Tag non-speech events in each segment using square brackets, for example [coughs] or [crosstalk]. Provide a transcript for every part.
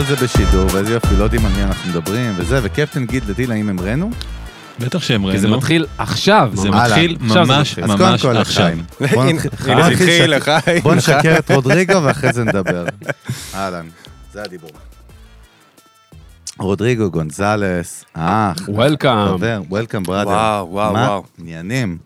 כל זה בשידור, ואיזה יופי, לא יודעים על מי אנחנו מדברים, וזה, וקפטן גיל דתיל, האם המראנו? בטח שהמראנו. כי זה מתחיל עכשיו. זה. מתחיל עכשיו זה ממש מתחיל. אז קודם ממש כל עכשיו. לחיים. [laughs] בוא נשקר את רודריגו ואחרי זה נדבר. [laughs] אהלן, זה הדיבור. רודריגו גונזלס, האח, welcome. חבר, welcome brother. וואו, וואו, מה? וואו. עניינים.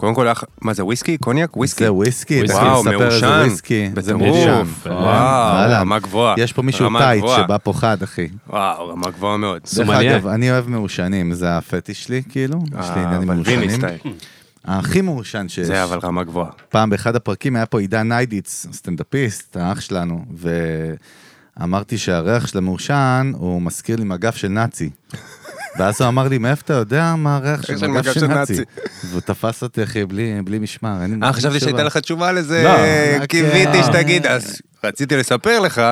קודם כל, אח- מה זה, וויסקי? קוניאק? וויסקי? זה וויסקי. תכף וואו, נספר איזה מעושן. וויסקי. זה. מעושן. וואו. רמה גבוהה. יש פה מישהו tight. שבא פה חד, אחי. וואו, רמה גבוהה מאוד. דרך. אגב, אני אוהב מעושנים, זה הפטיש שלי, כאילו. יש לי עניינים אה, מעושנים. הכי מעושן שיש. זה אבל רמה גבוהה. פעם באחד הפרקים היה פה עידן ניידיץ, סטנדאפיסט, האח שלנו, ואמרתי שהריח של המעושן, הוא מזכיר לי מגף של נאצי. ואז הוא אמר לי, מאיפה אתה יודע מה הריח של מגף של נאצי? והוא תפס אותי, אחי, בלי בלי משמר. אה, חשבתי שהייתה. לך תשובה לזה, לא, קיוויתי אה, שתגיד, אז רציתי לספר לך,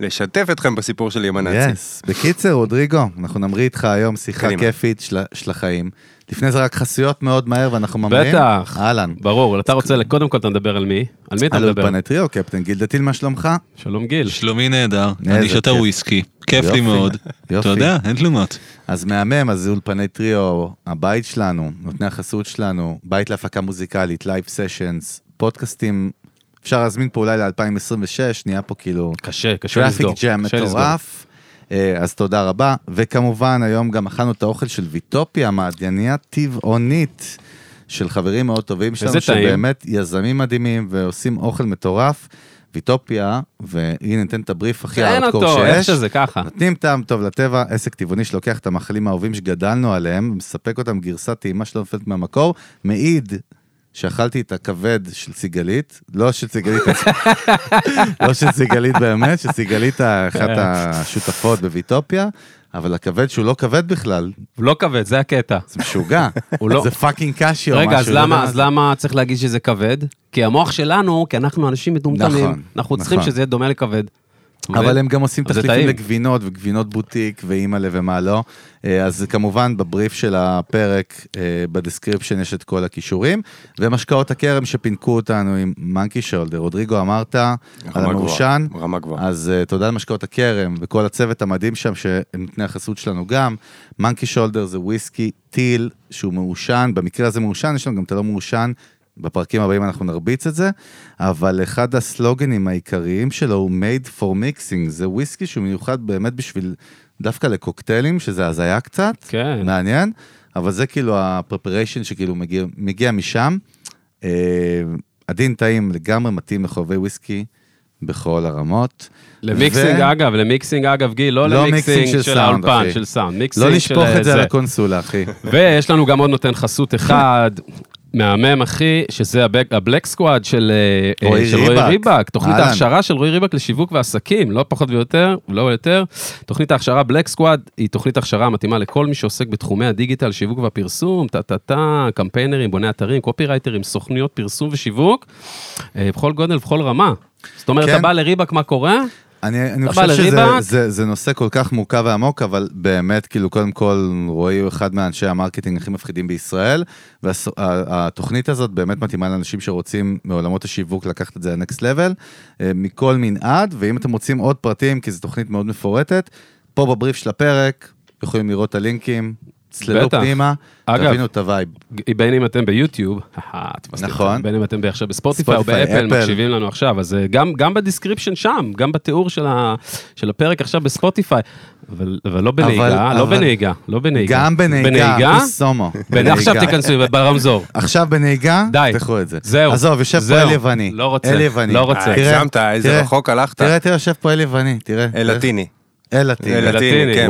לשתף אתכם בסיפור שלי עם הנאצי. yes. בקיצר, רודריגו, אנחנו נמריא איתך היום שיחה. כיפית של החיים. לפני זה רק חסויות מאוד מהר ואנחנו ממריאים. בטח. אהלן. ברור, אתה רוצה, קודם כל אתה מדבר על מי? על מי אתה על מדבר? אולפני טריו, קפטן גיל דתיל, מה שלומך? שלום גיל. שלומי נהדר, אני שותה. וויסקי, כיף לי מאוד. יופי. אתה יודע, אין תלונות. אז מהמם, אז אולפני טריו, הבית שלנו, נותני החסות שלנו, בית להפקה מוזיקלית, live sessions, פודקאסטים, אפשר להזמין פה אולי ל-2026, נהיה פה כאילו קשה, קשה traffic לסגור. jam קשה לסגור. מטורף. אה, אז תודה רבה, וכמובן היום גם אכלנו את האוכל של ויטופיה, מעדניה טבעונית של חברים מאוד טובים שלנו. שבאמת יזמים מדהימים ועושים אוכל מטורף. ויטופיה, והנה ניתן את הבריף הכי תן הארדקור אותו, איך שיש. שזה ככה. נותנים טעם טוב לטבע, עסק טבעוני שלוקח את המאכלים האהובים שגדלנו עליהם, ומספק אותם גרסה טעימה שלא נופלת מהמקור, מעיד שאכלתי את הכבד של סיגלית, לא של סיגלית, [laughs] לא של סיגלית באמת, של סיגלית אחת השותפות בוויטופיה, אבל הכבד שהוא לא כבד בכלל, הוא לא כבד, זה הקטע. זה משוגע, [laughs] לא- זה fucking רגע, אז משהו, לא יודע אז זה. למה צריך להגיד שזה כבד? כי המוח שלנו, כי אנחנו אנשים מטומטמים, נכון, אנחנו צריכים נכון. שזה יהיה דומה לכבד. אבל הם גם עושים תחליפים. לגבינות וגבינות בוטיק ואימא'לה ומה לא. אה, אז כמובן בבריף של הפרק, אה, ב description יש את כל הקישורים. ומשקאות הכרם שפינקו אותנו עם Monkey Shoulder. רודריגו אמרת על המעושן. גבוהה, רמה גבוהה. אז uh, תודה למשקאות הכרם וכל הצוות המדהים שם שהם נותני החסות שלנו גם. Monkey Shoulder זה וויסקי טיל שהוא מעושן, במקרה הזה מעושן, יש לנו גם את הלא מעושן. בפרקים הבאים אנחנו נרביץ את זה, אבל אחד הסלוגנים העיקריים שלו הוא made for mixing, זה וויסקי שהוא מיוחד באמת בשביל, דווקא לקוקטיילים, שזה הזיה קצת, כן. מעניין, אבל זה כאילו ה-preparation שכאילו מגיע, מגיע משם. אה, עדין טעים לגמרי מתאים לחובבי וויסקי בכל הרמות. ל mixing ו- אגב, ל mixing אגב, גיל, לא לא ל mixing mixing של של סאונד, האולפן. של סאונד, mixing לא של לשפוך את זה זה. על הקונסולה, אחי. [laughs] ויש לנו גם עוד נותן חסות אחד, מהמם אחי, שזה ה Black Squad של אה, רועי של רועי ריבק. ריבק, תוכנית אהלן. ההכשרה של רועי ריבק לשיווק ועסקים, לא פחות ויותר, לא יותר. תוכנית ההכשרה Black Squad היא תוכנית הכשרה המתאימה לכל מי שעוסק בתחומי הדיגיטל, שיווק והפרסום, טה-טה-טה, קמפיינרים, בוני אתרים, קופירייטרים, סוכניות פרסום ושיווק, אה, בכל גודל ובכל רמה. זאת אומרת, כן. אתה בא לריבק, מה קורה? אני, אני חושב שזה לריבק? זה, זה נושא כל כך מורכב ועמוק, אבל באמת, כאילו, קודם כל, רועי הוא אחד מאנשי ה marketing הכי מפחידים בישראל, והתוכנית הזאת באמת מתאימה לאנשים שרוצים מעולמות השיווק לקחת את זה ל-next level, אה, מכל מנעד, ואם אתם רוצים עוד פרטים, כי זו תוכנית מאוד מפורטת, פה בבריף של הפרק, יכולים לראות את הלינקים, צללו. פנימה, תבינו את ה vibe. בין אם אתם ביוטיוב, [laughs] אותך, נכון. בין אם אתם עכשיו בספוטיפיי או באפל, אפל. מקשיבים לנו עכשיו, אז אה, גם, גם ב description שם, גם בתיאור של, ה, של הפרק עכשיו בספוטיפיי, אבל, אבל לא בנהיגה, אבל- לא אבל- בנהיגה, לא בנהיגה. גם בנהיגה, בנהיגה? בסומו. בנ- עכשיו בנהיגה. תיכנסו ברמזור. עכשיו בנהיגה, די. תפתחו את זה. זהו. עזוב, יושב פה זהו. אל יווני. לא רוצה, אל יווני. לא רוצה. אה, תראה, הגזמת, איזה תראה, רחוק הלכת. תראה, תראה, יושב פה אל יווני, תראה. אל לטיני. אל לטיני. אל לטיני, לטיני. כן,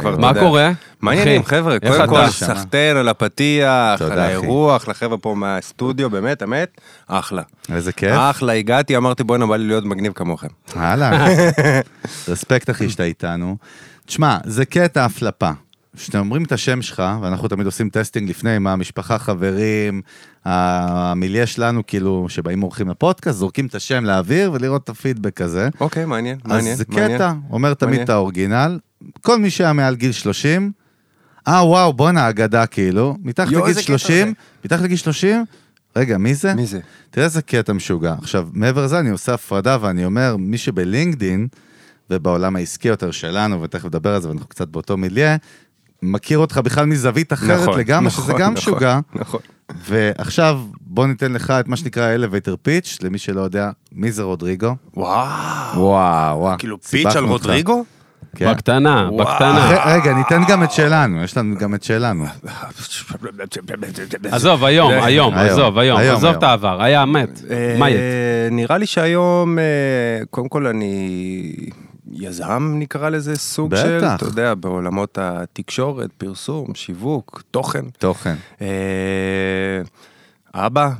כבר אתה מה. קורה? מעניינים, חבר'ה, קודם כל? סחטיין על הפתיח, על. האירוח, לחבר'ה פה מהסטודיו, באמת, אמת, אחלה. איזה כיף. אחלה, הגעתי, אמרתי, בואנה, בא לי להיות מגניב כמוכם. הלאה. [laughs] respect אחי שאתה איתנו. תשמע, זה קטע הפלפה. כשאתם אומרים את השם שלך, ואנחנו תמיד עושים testing לפני, מה המשפחה, חברים, המיליה שלנו, כאילו, שבאים אורחים לפודקאסט, זורקים את השם לאוויר ולראות את הפידבק הזה. אוקיי, מעניין, מעניין, אז זה מעניין. קטע, אומר תמיד מעניין. את האורגינל. כל מי שהיה מעל גיל 30, אה, וואו, בואנה, אגדה, כאילו. מתחת לגיל איזה קטע 30, זה. מתחת לגיל 30, רגע, מי זה? מי זה? תראה איזה קטע משוגע. עכשיו, מעבר לזה, אני עושה הפרדה ואני אומר, מי שבלינקדין, ובעולם העסקי יותר שלנו, ותכף נדבר על זה, ואנחנו קצת באותו מיליה, מכיר אותך בכלל מזווית אחרת נכון, לגמרי, נכון, שזה גם נכון, משוגע. נכון. ועכשיו, בוא ניתן לך את מה שנקרא elevator pitch, למי שלא יודע, מי זה רודריגו? וואו. וואו, וואו. כאילו פיץ' על. רודריגו? כן. בקטנה, וואו. בקטנה. אחרי- רגע, ניתן גם את שלנו, יש לנו גם את שלנו. עזוב, היום, היום, עזוב, היום, היום, עזוב. את העבר, היה מת. אה, מה יהיה? נראה לי שהיום, אה, קודם כל אני יזם נקרא לזה סוג של, בטח. אתה יודע, בעולמות התקשורת, פרסום, שיווק, תוכן. תוכן. אה, אבא,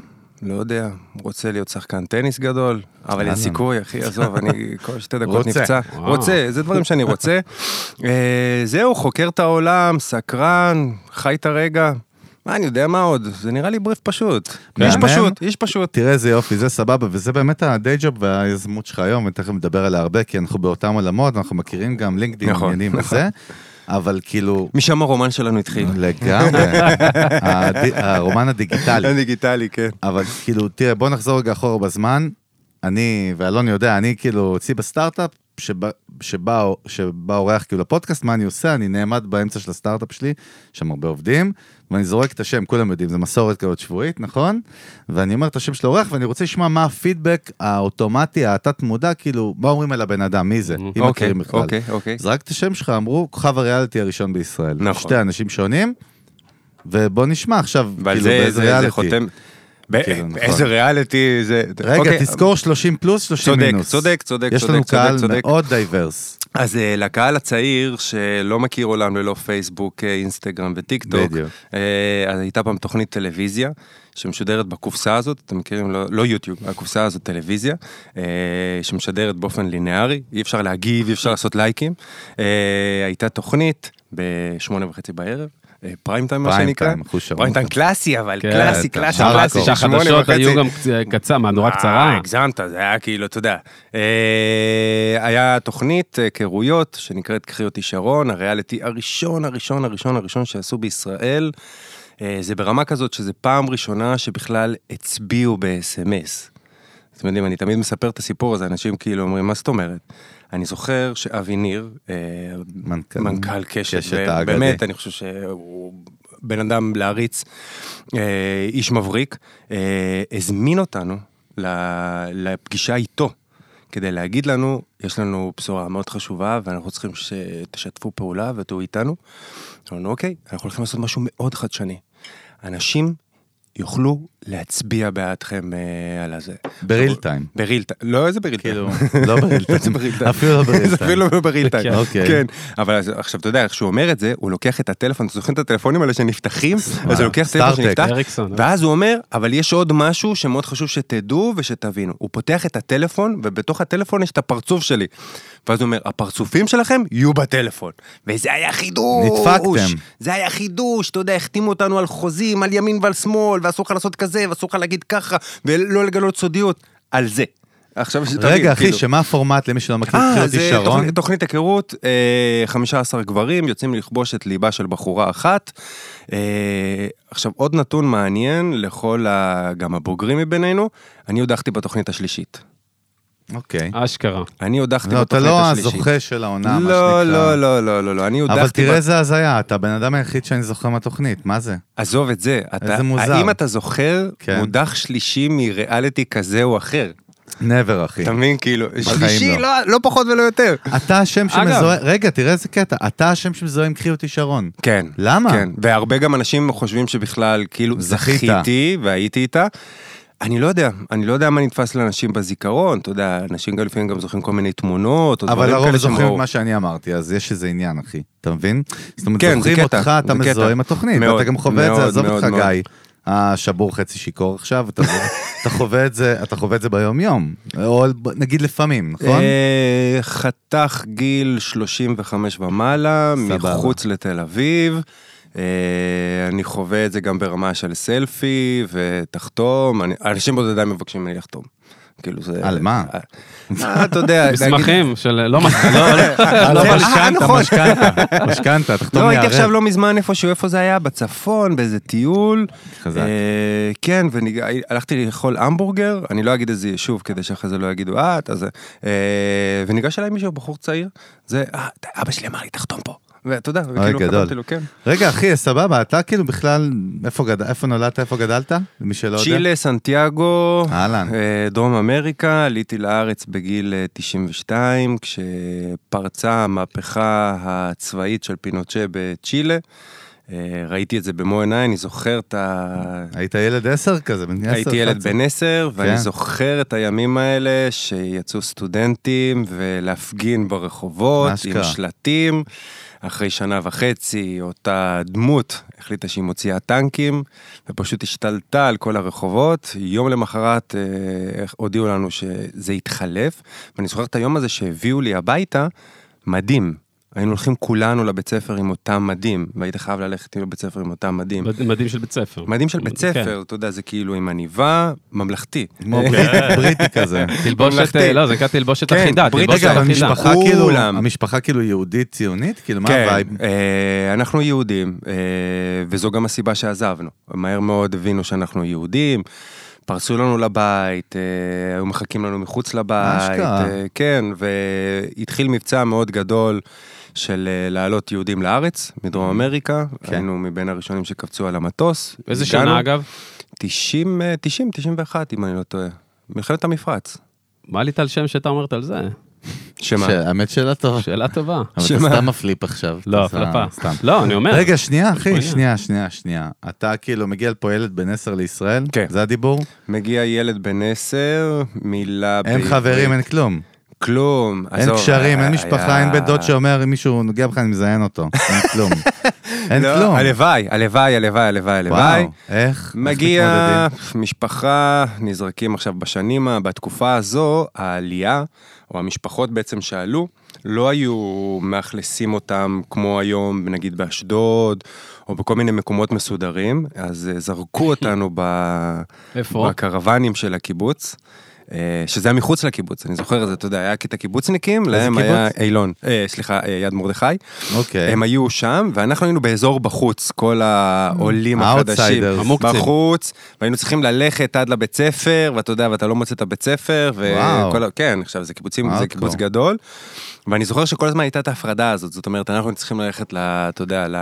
לא יודע, רוצה להיות שחקן טניס גדול, אבל אין. סיכוי, אחי, עזוב, אני [laughs] כל שתי דקות רוצה. נפצע. וואו. רוצה, זה דברים שאני רוצה. אה, זהו, חוקר את העולם, סקרן, חי את הרגע. מה, אני יודע מה עוד? זה נראה לי בריף פשוט. איש מהמם. פשוט, איש פשוט. תראה איזה יופי, זה סבבה, וזה באמת הדיי ג'וב והיזמות שלך היום, ותכף נדבר עליה הרבה, כי אנחנו באותם עולמות, אנחנו מכירים גם לינקדאין נכון, עניינים וזה, אבל כאילו, משם הרומן שלנו התחיל. לגמרי, [laughs] הרומן הדיגיטלי. הדיגיטלי, כן. אבל כאילו, תראה, בוא נחזור רגע אחורה בזמן. אני, ואלון יודע, אני כאילו, אצלי בסטארט-אפ, שבא, שבא, שבא אורח כאילו לפודקאסט, מה אני עושה? אני נעמד באמצע של הסטארט-אפ שלי, יש שם הרבה עובדים, ואני זורק את השם, כולם יודעים, זה מסורת כזאת שבועית, נכון? ואני אומר את השם של האורח, ואני רוצה לשמוע מה הפידבק האוטומטי, התת-מודע, כאילו, מה אומרים על הבן אדם, מי זה, אם אוקיי, מכירים בכלל. אוקיי, אוקיי. זרק את השם שלך, אמרו, כוכב הריאליטי הראשון בישראל. נכון. שתי אנשים שונים, ובוא נשמע עכשיו, כאילו, זה, באיזה זה, זה ריאליטי. כאילו, נכון. איזה ריאליטי זה. רגע, אוקיי, תזכור 30 פלוס, 30 צודק, מינוס. צודק, צודק, יש צודק, לנו צודק, קהל. מאוד diverse. אז אה, לקהל הצעיר שלא מכיר עולם ללא פייסבוק, אה, אינסטגרם וטיק טוק. אה, אז הייתה פעם תוכנית טלוויזיה שמשודרת בקופסה הזאת, אתם מכירים, לא, לא יוטיוב, הקופסה הזאת טלוויזיה, אה, שמשדרת באופן לינארי, אי אפשר להגיב, אי אפשר לעשות לייקים. אה, הייתה תוכנית בשמונה וחצי בערב. אה, פריים טיים מה שנקרא. פריים טיים קלאסי אבל, כן, קלאסי, אתה- קלאסי, אה, קלאסי, שהחדשות. היו גם קצ- קצה, מהדורה אה, קצרה. הגזמת, זה היה כאילו, אתה יודע. אה, היה תוכנית אה, היכרויות שנקראת קחי אותי שרון, הריאליטי הראשון, הראשון, הראשון, הראשון שעשו בישראל. אה, זה ברמה כזאת שזה פעם ראשונה שבכלל הצביעו ב-SMS. אתם יודעים, אני תמיד מספר את הסיפור הזה, אנשים כאילו אומרים, מה זאת אומרת? אני זוכר שאבי ניר, אה, מנכ"ל- מנכ"ל קשת, קשת. באמת, אני חושב שהוא בן אדם להריץ, אה, איש מבריק, אה, הזמין אותנו לפגישה איתו, כדי להגיד לנו, יש לנו בשורה מאוד חשובה ואנחנו צריכים שתשתפו פעולה ותהיו איתנו. אמרנו, אוקיי, אנחנו הולכים לעשות משהו מאוד חדשני. אנשים יוכלו להצביע בעדכם אה, על הזה. בריל טיים. בריל טיים, לא איזה בריל טיים. כאילו, [laughs] לא בריל זה טיים. אפילו לא בריל זה טיים. אפילו לא בריל טיים. כן. אוקיי. כן, אבל עכשיו אתה יודע, איך שהוא אומר את זה, הוא לוקח את הטלפון, אתם זוכרים את הטלפונים האלה שנפתחים? אז הוא לוקח טלפון. שנפתח, אריקסון. ואז הוא אומר, אבל יש עוד משהו שמאוד חשוב שתדעו ושתבינו. הוא פותח את הטלפון, ובתוך הטלפון יש את הפרצוף שלי. ואז הוא אומר, הפרצופים שלכם יהיו בטלפון. וזה היה חידוש. נדפקתם. זה היה חידוש, אתה יודע, החתימו אותנו על חוזים, על ימין ועל שמאל, ואסור לך לעשות כזה, ואסור לך להגיד ככה, ולא לגלות סודיות. על זה. עכשיו שתבין, רגע, אחי, כאילו. שמה הפורמט למי שלא מכיר? קחי אה, אותי שרון. תוכנית, תוכנית היכרות, אה, 15 גברים יוצאים לכבוש את ליבה של בחורה אחת. אה, עכשיו, עוד נתון מעניין לכל ה... גם הבוגרים מבינינו, אני הודחתי בתוכנית השלישית. אוקיי. אשכרה. אני הודחתי לא, אתה בתוכנית לא השלישית. הזוכה של העונה, מה שנקרא. לא, לא, לא, לא, לא, לא, אני הודחתי... אבל תראה בת- איזה הזיה, אתה הבן אדם היחיד שאני זוכר מהתוכנית, מה זה? עזוב את זה. אתה, איזה מוזר. האם אתה זוכר כן. מודח שלישי מריאליטי כזה או אחר? never, אחי. אתה מבין? כאילו, שלישי, לא. לא, לא פחות ולא יותר. אתה השם. שמזוהה, רגע, תראה איזה קטע, אתה השם שמזוהה עם קחי אותי שרון. כן. למה? כן, והרבה גם אנשים חושבים שבכלל, כאילו, זכית. זכיתי והייתי איתה. אני לא יודע, אני לא יודע מה נתפס לאנשים בזיכרון, אתה יודע, אנשים גם לפעמים גם זוכרים כל מיני תמונות, או אבל דברים כאלה שהם זוכרים את. מה שאני אמרתי, אז יש איזה עניין, אחי. אתה מבין? זאת אומרת, כן, זוכרים אותך, אתה מזוהה. עם התוכנית, מאוד, ואתה גם חווה את זה, מאוד, עזוב מאוד, אותך, מאוד. גיא. השבור חצי שיכור עכשיו, אתה אתה חווה את זה, אתה חווה את זה ביום-יום. או ב- נגיד לפעמים, נכון? אה, חתך גיל 35 ומעלה. מחוץ לתל אביב. אה, אני חווה את זה גם ברמה של סלפי ותחתום, אני- אנשים בודדים מבקשים ממני לחתום. כאילו זה... על מה? אה, אתה יודע, מסמכים של... לא לא, לא. לא, אה, משכנתה, נכון. משכנתה, משכנתה, תחתום לא, לי הייתי. עכשיו לא מזמן איפשהו, איפה זה היה? בצפון, באיזה טיול. חזק. אה, כן, והלכתי לאכול המבורגר, אני לא אגיד איזה יישוב כדי שאחרי זה לא יגידו, אה, אתה זה. אה, וניגש אליי מישהו, בחור צעיר, זה, אה, אבא שלי אמר לי, תחתום פה. ואתה יודע, וכאילו. חתמתי לו, כן. רגע, אחי, סבבה, אתה כאילו בכלל, איפה גד- איפה נולדת, איפה גדלת? למי שלא יודע. צ'ילה, סנטיאגו, אהלן. אה, דרום אמריקה, עליתי לארץ בגיל אה, 92, כשפרצה המהפכה הצבאית של פינוצ'ה בצ'ילה. אה, ראיתי את זה במו עיניי, אני זוכר את ה... היית ילד עשר כזה, בן עשר, הייתי ילד 11. בן עשר, ואני כן. זוכר את הימים האלה שיצאו סטודנטים ולהפגין ברחובות עם. שלטים. אחרי שנה וחצי, אותה דמות החליטה שהיא מוציאה טנקים, ופשוט השתלטה על כל הרחובות. יום למחרת אה, הודיעו לנו שזה התחלף, ואני זוכר את היום הזה שהביאו לי הביתה מדים. היינו הולכים כולנו לבית ספר עם אותם מדים, והיית חייב ללכת לבית ספר עם אותם מדים. מדים של בית ספר. מדים של בית כן. ספר, אתה יודע, זה כאילו עם עניבה, ממלכתי. כמו [laughs] בריטי- כזה. תלבושת, לא, זה נקרא תלבושת כן, אחידה, תלבושת אחידה. המשפחה כאילו. המשפחה כאילו יהודית ציונית? כאילו, מה כן, ה vibe? אה, אנחנו יהודים, אה, וזו גם הסיבה שעזבנו. מהר מאוד הבינו שאנחנו יהודים. פרסו לנו לבית, אה, היו מחכים לנו מחוץ לבית, אשכרה. אה, כן, והתחיל מבצע מאוד גדול של אה, להעלות יהודים לארץ, מדרום אמריקה, כן. היינו מבין הראשונים שקפצו על המטוס. איזה הגענו. שנה אגב? 90, אה, 90, 91 אם אני לא טועה. מלחמת המפרץ. מה עלית על שם שאתה אומרת על זה? שמה? האמת שאלה טובה. שאלה טובה. אבל אתה? סתם מפליפ עכשיו. לא, הפלפה. סתם. לא, אני אומר. רגע, שנייה, אחי. שנייה, שנייה, שנייה. אתה כאילו מגיע לפה ילד בן עשר לישראל? כן. זה הדיבור? מגיע ילד בן עשר, מילה אין. חברים, אין כלום. כלום. אין עזוב, קשרים, אין היה- משפחה, אין בן דוד שאומר אם מישהו נוגע בך אני מזיין אותו. אין [laughs] כלום. אין לא, כלום. הלוואי, הלוואי, הלוואי, הלוואי, הלוואי. וואו, איך? מגיע? משפחה, נזרקים עכשיו בשנים, בתקופה הזו, העלייה, או המשפחות בעצם שעלו, לא היו מאכלסים אותם כמו היום, נגיד באשדוד, או בכל מיני מקומות מסודרים, אז אה, זרקו אותנו ב... [laughs] איפה? בקרוונים של הקיבוץ. אה, שזה היה מחוץ לקיבוץ, אני זוכר את זה, אתה יודע, היה קטע קיבוצניקים, להם היה קיבוץ? אילון, אה, סליחה, אה, יד מרדכי. אוקיי. הם היו שם, ואנחנו היינו באזור בחוץ, כל העולים החדשים. Outsiders. המוקצים. בחוץ, והיינו צריכים ללכת עד לבית ספר, ואתה יודע, ואתה לא מוצא את הבית ספר. וכל ה... כן, עכשיו זה קיבוצים, זה. קיבוץ גדול. ואני זוכר שכל הזמן הייתה את ההפרדה הזאת, זאת אומרת, אנחנו צריכים ללכת, ל, אתה יודע, ל...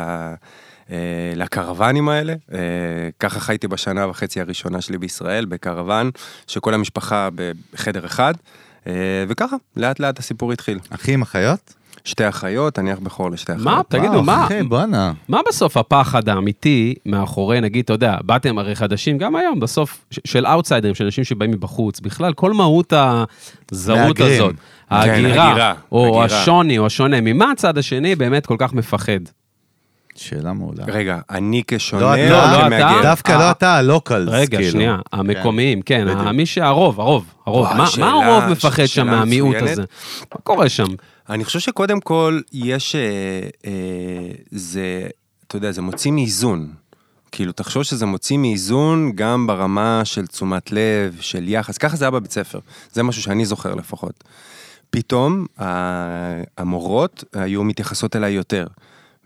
אה, לקרוונים האלה, אה, ככה חייתי בשנה וחצי הראשונה שלי בישראל, בקרוון, שכל המשפחה בחדר אחד, אה, וככה, לאט לאט הסיפור התחיל. אחים, אחיות? שתי אחיות, אני אח בכור לשתי אחיות. מה? תגידו, וואו, מה? אחי, בואנה. מה בסוף הפחד האמיתי מאחורי, נגיד, אתה יודע, באתם הרי חדשים, גם היום, בסוף, של אאוטסיידרים, של אנשים שבאים מבחוץ, בכלל, כל מהות הזרות. הזאת, כן, ההגירה, הגירה, או. השוני, או השונה, ממה הצד השני באמת כל כך מפחד? שאלה מעולה. רגע, אני כשונה, לא לא כמהגר? אתה. דווקא אה, לא אתה, הלוקלס. רגע, כאילו. שנייה, המקומיים, כן. מי שהרוב, הרוב, הרוב, מה- שאלה- מה הרוב מפחד שם מהמיעוט. הזה? מה קורה שם? אני חושב שקודם כל, יש... אה, אה, זה, אתה יודע, זה מוציא מאיזון. כאילו, תחשוב שזה מוציא מאיזון גם ברמה של תשומת לב, של יחס, ככה זה היה בבית ספר. זה משהו שאני זוכר לפחות. פתאום המורות היו מתייחסות אליי יותר.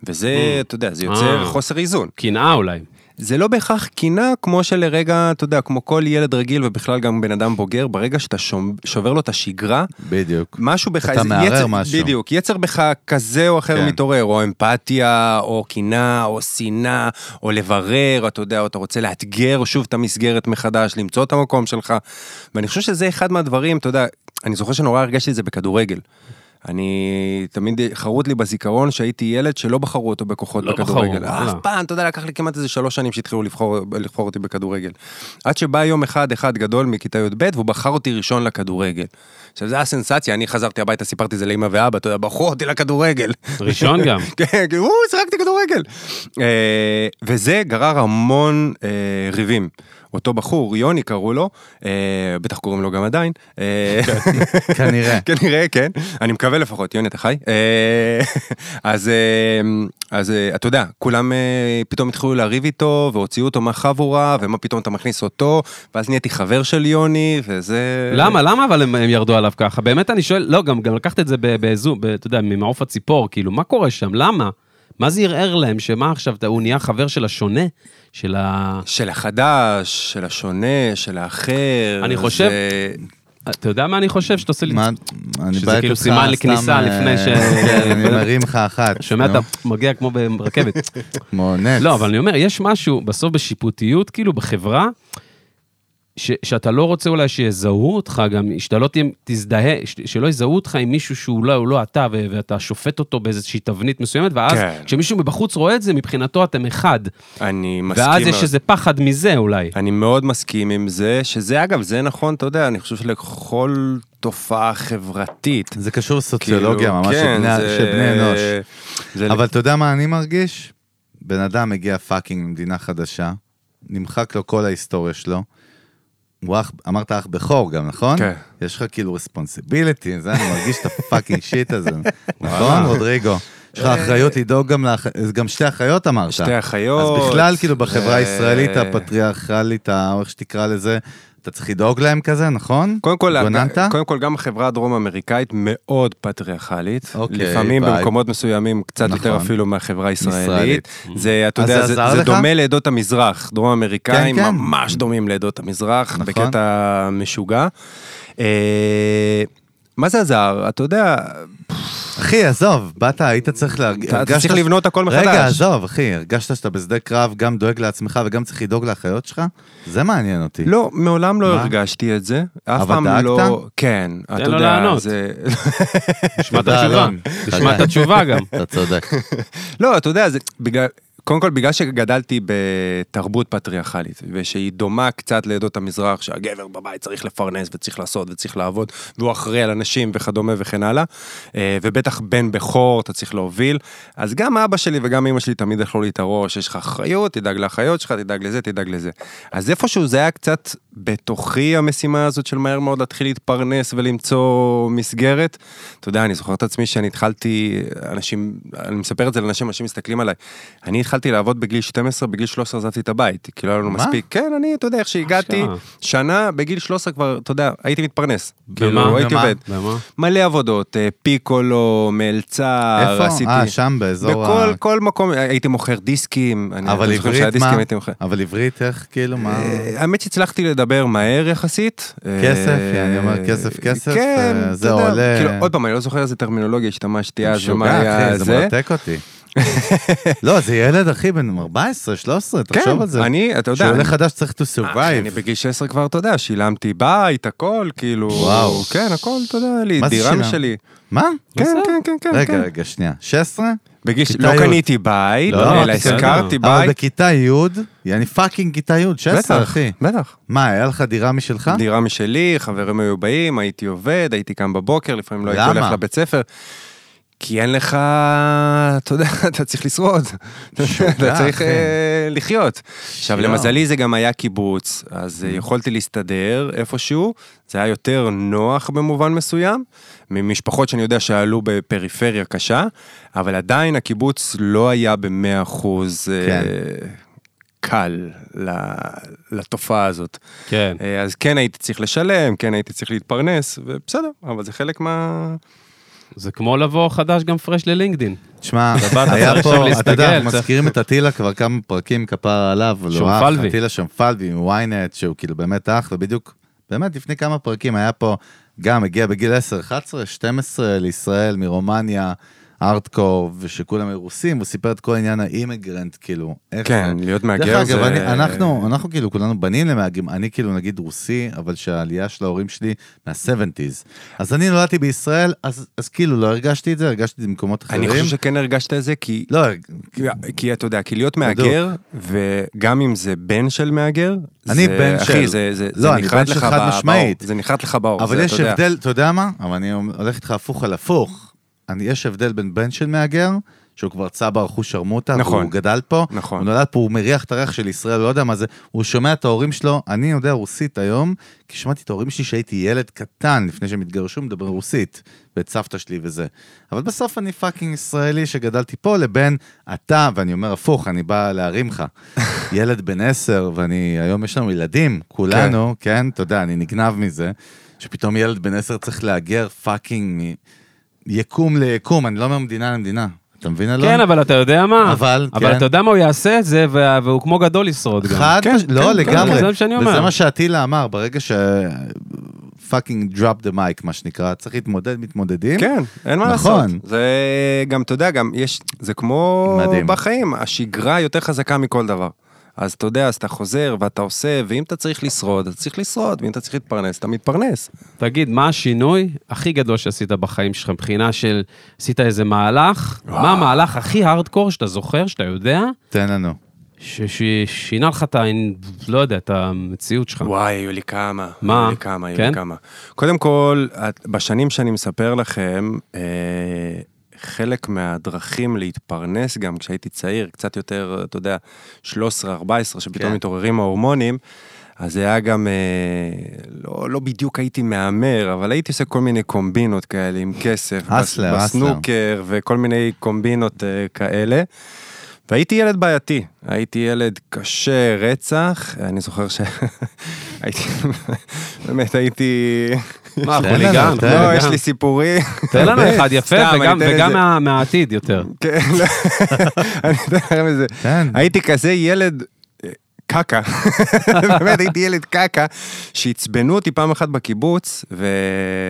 וזה, אתה יודע, זה יוצר אה. חוסר איזון. קנאה אולי. זה לא בהכרח קינה, כמו שלרגע, אתה יודע, כמו כל ילד רגיל ובכלל גם בן אדם בוגר, ברגע שאתה שובר לו את השגרה, בדיוק. משהו בך, אתה מערער יצר, משהו. בדיוק, יצר בך כזה או אחר כן. מתעורר, או אמפתיה, או קנאה, או שנאה, או לברר, אתה יודע, או אתה רוצה לאתגר שוב את המסגרת מחדש, למצוא את המקום שלך. ואני חושב שזה אחד מהדברים, אתה יודע, אני זוכר שנורא הרגשתי את זה בכדורגל. אני תמיד חרוט לי בזיכרון שהייתי ילד שלא בחרו אותו בכוחות לא בכדורגל. בחרו, וואלה. אף פעם, אתה יודע, לקח לי כמעט איזה שלוש שנים שהתחילו לבחור, לבחור אותי בכדורגל. עד שבא יום אחד, אחד גדול מכיתה י"ב, והוא בחר אותי ראשון לכדורגל. עכשיו, זה היה סנסציה, אני חזרתי הביתה, סיפרתי את זה לאמא ואבא, אתה יודע, בחרו אותי לכדורגל. ראשון גם. [laughs] כן, כאילו, "או, שיחקתי כדורגל. אה, וזה גרר המון אה, ריבים. אותו בחור, יוני קראו לו, אה, בטח קוראים לו גם עדיין. אה, כנראה. [laughs] כנראה, כן. אני מקווה לפחות, יוני, אתה חי? אה, אז, אה, אז אה, אתה יודע, כולם אה, פתאום התחילו לריב איתו, והוציאו אותו מהחבורה, ומה פתאום אתה מכניס אותו, ואז נהייתי חבר של יוני, וזה... למה, למה אבל הם, הם ירדו עליו ככה? באמת אני שואל, לא, גם, גם לקחת את זה ב- בזום, ב- אתה יודע, ממעוף הציפור, כאילו, מה קורה שם? למה? מה זה ערער להם? שמה עכשיו, הוא נהיה חבר של השונה? של ה... של החדש, של השונה, של האחר. אני חושב- זה- אתה יודע מה אני חושב? שאתה עושה לי... מה, אני שזה בא כאילו סימן לכניסה אה, לפני ש- כן, אני מרים לך אחת. שומע, אתה מגיע כמו ברכבת. כמו נץ. לא, אבל אני אומר, יש משהו בסוף בשיפוטיות, כאילו, בחברה, ש, שאתה לא רוצה אולי שיזהו אותך גם, שאתה לא תהיה, תזדהה, ש, שלא יזהו אותך עם מישהו שהוא לא, הוא לא אתה, ו, ואתה שופט אותו באיזושהי תבנית מסוימת, ואז כן. כשמישהו מבחוץ רואה את זה, מבחינתו אתם אחד. אני מסכים. ואז יש. איזה פחד מזה אולי. אני מאוד מסכים עם זה, שזה אגב, זה נכון, אתה יודע, אני חושב שלכל תופעה חברתית. זה קשור לסוציולוגיה כאילו, ממש כן, זה- של בני אנוש. זה אבל אתה יודע מה אני מרגיש? בן אדם מגיע fucking ממדינה חדשה, נמחק לו כל ההיסטוריה שלו. הוא אח, אמרת אח בכור גם, נכון? כן. יש לך כאילו responsibility, זה אני מרגיש את ה fucking shit הזה. [laughs] נכון, רודריגו? יש לך אחריות לדאוג גם לאח... גם שתי אחיות אמרת. שתי אחיות. אז בכלל, כאילו, בחברה הישראלית הפטריארכלית, או איך שתקרא לזה, אתה צריך לדאוג להם כזה, נכון? קודם כל, התגוננת? קודם כל, גם החברה הדרום-אמריקאית מאוד פטריארכלית. אוקיי, לפעמים ביי. במקומות מסוימים קצת יותר נכון. אפילו מהחברה הישראלית. ישראלית. זה, אתה יודע, זה זה, זה? דומה לעדות המזרח. דרום-אמריקאים כן, כן. ממש דומים לעדות המזרח, נכון. בקטע משוגע. מה זה עזר? אתה יודע, אחי, עזוב, באת, היית צריך להרגיש... אתה צריך לבנות הכל מחדש. רגע, עזוב, אחי, הרגשת שאתה בשדה קרב, גם דואג לעצמך וגם צריך לדאוג לאחיות שלך? זה מעניין אותי. לא, מעולם לא? הרגשתי את זה. אף אבל פעם דאגת? לא... כן, אתה לו יודע, לענות. זה... תשמע את תודה, התשובה. אלון. תשמע את התשובה גם. אתה צודק. לא, אתה יודע, זה בגלל... קודם כל, בגלל שגדלתי בתרבות פטריארכלית, ושהיא דומה קצת לעדות המזרח, שהגבר בבית צריך לפרנס וצריך לעשות וצריך לעבוד, והוא אחראי על אנשים וכדומה וכן הלאה, אה, ובטח בן בכור אתה צריך להוביל, אז גם אבא שלי וגם אמא שלי תמיד אכלו לי את הראש, יש לך אחריות, תדאג לאחיות שלך, תדאג לזה, תדאג לזה. אז איפשהו זה היה קצת בתוכי המשימה הזאת של מהר מאוד להתחיל להתפרנס ולמצוא מסגרת. אתה יודע, אני זוכר את עצמי שאני התחלתי, אנשים, אני מספר את זה לאנשים, אנשים מסתכלים עליי. אני התחלתי לעבוד בגיל 12, בגיל 13 עזבתי את הבית, כאילו היה לנו? מספיק. כן, אני, אתה יודע, איך שהגעתי. שנה, בגיל 13 כבר, אתה יודע, הייתי מתפרנס. במה? כאילו, הייתי? עובד. מלא עבודות, אה, פיקולו, מלצר, איפה? עשיתי... אה, שם באזור ה... בכל כל מקום, הייתי מוכר דיסקים. אבל עברית מה? אבל עברית איך, כאילו, מה... אה, האמת שהצלחתי לדבר מהר יחסית. כסף, אה, אני אומר, כסף, כסף, כן, זה עולה. כאילו, עוד פעם, אני לא זוכר איזה טרמינולוגיה השתמשתי אז, ומה היה זה זה. מרתק אותי. לא, זה ילד, אחי, בן 14, 13, תחשוב על זה. כן, אני, אתה יודע, שהוא עולה אני- חדש צריך to אה, אני survive. בגיל 16 כבר, אתה יודע, שילמתי בית, הכל, כאילו, וואו. כן, הכל, אתה יודע, לי, דירה? משלי. מה? כן. כן, כן, כן. רגע, כן. רגע, שנייה. 16? בגיל, לא. קניתי בית, לא, אלא בסדר. השכרתי אבל בית. בכיתה י', יעני fucking כיתה י', 16, בטח, אחי. בטח. מה, היה לך דירה משלך? דירה משלי, חברים היו באים, הייתי עובד, הייתי קם בבוקר, לפעמים לא הייתי? הולך לבית ספר. כי אין לך, אתה יודע, [laughs] אתה צריך לשרוד. אתה צריך אחי. אה, לחיות. עכשיו, שיו. למזלי זה גם היה קיבוץ, אז Mm. אה, יכולתי להסתדר איפשהו, זה היה יותר נוח במובן מסוים, ממשפחות שאני יודע שעלו בפריפריה קשה, אבל עדיין הקיבוץ לא היה במאה אחוז אה, כן. קל לתופעה הזאת. כן. אה, אז כן הייתי צריך לשלם, כן הייתי צריך להתפרנס, ובסדר, אבל זה חלק מה... זה כמו לבוא חדש גם פרש ללינקדין. תשמע, היה פה, אתה יודע, מזכירים את אטילה כבר כמה פרקים כפרה עליו, אח, שומפלבי. אטילה שומפלבי מוויינט, שהוא כאילו באמת אח, ובדיוק, באמת לפני כמה פרקים היה פה, גם הגיע בגיל 10, 11, 12 לישראל מרומניה, ארטקור, ושכולם רוסים, הוא סיפר את כל עניין האימיגרנט, כאילו, איך כן, זה. להיות מהגר דרך זה... אגב, אני, אנחנו, אנחנו כאילו כולנו בנים למהגרים, אני כאילו נגיד רוסי, אבל שהעלייה של ההורים שלי מה-70's. אז אני נולדתי בישראל, אז, אז כאילו לא הרגשתי את זה, הרגשתי את זה במקומות אחרים. אני חושב שכן הרגשת את זה, כי... לא, כי- כי אתה יודע, כי להיות מהגר, וגם אם זה בן של מהגר, אני זה- בן אחי, של. זה, זה, לא, זה נחרט לך. באור, זה נחרט לך באור, אבל זה, יש. הבדל, אתה יודע מה? אבל אני הולך איתך הפוך על הפוך. אני, יש הבדל בין בן של מהגר, שהוא כבר צבר אחוז שרמוטה, נכון. והוא גדל פה, נכון. הוא נולד פה, הוא מריח את הריח של ישראל, הוא לא יודע מה זה, הוא שומע את ההורים שלו, אני יודע רוסית היום, כי שמעתי את ההורים שלי שהייתי ילד קטן לפני שהם התגרשו, מדבר רוסית, ואת סבתא שלי וזה. אבל בסוף אני fucking ישראלי שגדלתי פה, לבין אתה, ואני אומר הפוך, אני בא להרים לך. [laughs] ילד בן עשר, ואני, היום יש לנו ילדים, כולנו, כן, כן אתה יודע, אני נגנב מזה, שפתאום ילד בן עשר צריך להגר fucking מיקום ליקום, אני לא אומר מדינה למדינה. אתה מבין אלון? כן, אבל אתה יודע מה? אבל, אבל כן. אתה יודע מה, הוא יעשה את זה, וה- והוא כמו גדול לשרוד גם. חד, כן. לא, כן, לגמרי. כן, זה מה שאני אומר. וזה מה שאטילה אמר, ברגע ש... fucking drop the mic, מה שנקרא, צריך להתמודד, מתמודדים. כן, אין מה נכון. לעשות. זה גם, אתה יודע, גם יש, זה כמו מדהים. בחיים, השגרה יותר חזקה מכל דבר. אז אתה יודע, אז אתה חוזר ואתה עושה, ואם אתה צריך לשרוד, אתה צריך לשרוד, ואם אתה צריך להתפרנס, אתה מתפרנס. תגיד, מה השינוי הכי גדול שעשית בחיים שלך מבחינה של עשית איזה מהלך? מה המהלך הכי הארדקור שאתה זוכר, שאתה יודע, תן לנו. ששינה לך את ה... לא יודע, את המציאות שלך? וואי, היו לי כמה. מה? היו לי כמה, היו כן? לי כמה. קודם כל, בשנים שאני מספר לכם, אה, חלק מהדרכים להתפרנס, גם כשהייתי צעיר, קצת יותר, אתה יודע, 13-14, שפתאום כן. מתעוררים ההורמונים, אז זה היה גם, אה, לא, לא בדיוק הייתי מהמר, אבל הייתי עושה כל מיני קומבינות כאלה עם כסף, הסלר. בסנוקר וכל מיני קומבינות אה, כאלה. והייתי ילד בעייתי, הייתי ילד קשה רצח, אני זוכר שהייתי, [laughs] באמת הייתי, מה, חוליגן? לא. יש לי סיפורים. תן לנו [laughs] אחד יפה, וגם- מהעתיד יותר. כן, לא, [laughs] אני אתן לכם איזה, תן. הייתי כזה ילד קקה, [laughs] באמת הייתי ילד קקה, שעצבנו אותי פעם אחת בקיבוץ, ו...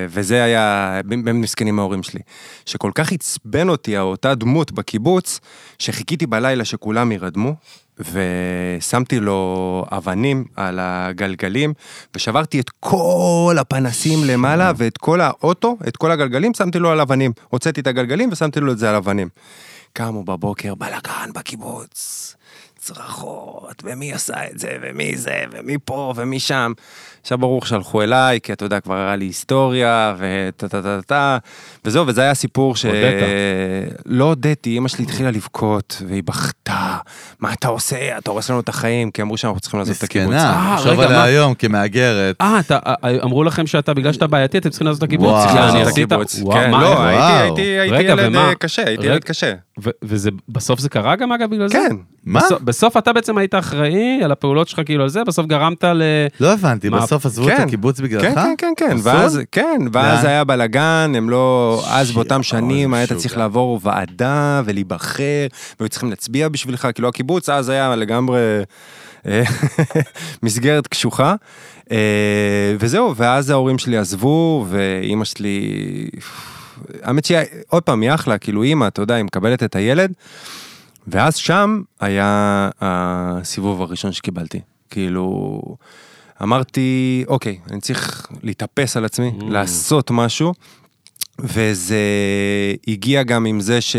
וזה היה, הם מסכנים ההורים שלי, שכל כך עצבן אותי אותה דמות בקיבוץ, שחיכיתי בלילה שכולם ירדמו. ושמתי לו אבנים על הגלגלים, ושברתי את כל הפנסים למעלה, ואת כל האוטו, את כל הגלגלים, שמתי לו על אבנים. הוצאתי את הגלגלים ושמתי לו את זה על אבנים. קמו בבוקר, בלאגן בקיבוץ, צרחות, ומי עשה את זה, ומי זה, ומי פה, ומי שם. עכשיו ברוך שלחו אליי, כי אתה יודע, כבר היה לי היסטוריה, וטה טה טה טה, וזהו, וזה היה סיפור ש... הודית. לא הודיתי, אמא שלי התחילה לבכות, והיא בכתה, מה אתה עושה? אתה הורס לנו את החיים, כי אמרו שאנחנו צריכים לעזוב את הקיבוץ. מסכנה, אה, עכשיו רגע, עליה מה? היום כמהגרת. אה, אתה- אה, אמרו לכם שאתה, בגלל שאתה בעייתי, אתם צריכים לעזוב את הקיבוץ. וואו. יעני, לעזוב את עשית- הקיבוץ. וואו, כן, מה, לא, איך- וואו. הייתי- הייתי הייתי רגע, ילד ומה? אה, קשה, הייתי רגע. ילד קשה. וזה, בסוף זה קרה גם אגב בגלל זה? כן. מה? בסוף, בסוף אתה בעצם היית אחראי על הפעולות שלך כאילו על זה, בסוף גרמת ל... לא הבנתי, מה? בסוף עזבו את כן. הקיבוץ בגללך? כן, כן, כן, כן? ואז, כן, ואז? היה בלאגן, הם לא, אז באותם שנים היית. צריך לעבור ועדה ולהיבחר, והיו צריכים להצביע בשבילך, כאילו הקיבוץ אז היה לגמרי אה, [laughs] מסגרת קשוחה. אה, וזהו, ואז ההורים שלי עזבו, ואימא שלי, האמת שהיא, עוד פעם, היא אחלה, כאילו אימא, אתה יודע, היא מקבלת את הילד, ואז שם היה הסיבוב הראשון שקיבלתי. כאילו, אמרתי, אוקיי, אני צריך להתאפס על עצמי, Mm. לעשות משהו, וזה הגיע גם עם זה ש...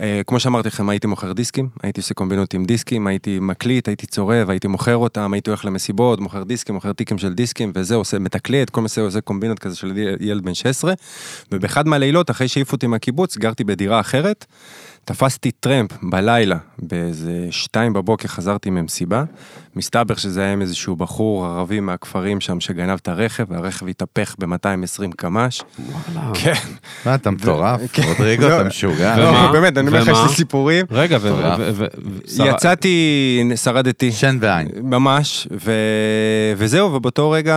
אה, כמו שאמרתי לכם, הייתי מוכר דיסקים, הייתי עושה קומבינות עם דיסקים, הייתי מקליט, הייתי צורב, הייתי מוכר אותם, הייתי הולך למסיבות, מוכר דיסקים, מוכר טיקים של דיסקים, וזה עושה, מתקליט, כל מיני עושה קומבינות כזה של ילד בן 16, ובאחד מהלילות, אחרי שהעיפו אותי מהקיבוץ, גרתי בדירה אחרת, תפסתי טרמפ בלילה, באיזה שתיים בבוקר חזרתי ממסיבה, מסתבר שזה היה עם איזשהו בחור ערבי מהכפרים שם שגנב את הרכב, והרכב התהפך ב-220 קמ"ש. וואלה. כן. מה, אתה מטורף? כן. רודריגו, לא. אתה משוגע. לא, באמת, אני אומר לך, יש? לי סיפורים. רגע, ו... יצאתי, שרדתי. שן ועין. ממש. וזהו, ובאותו רגע,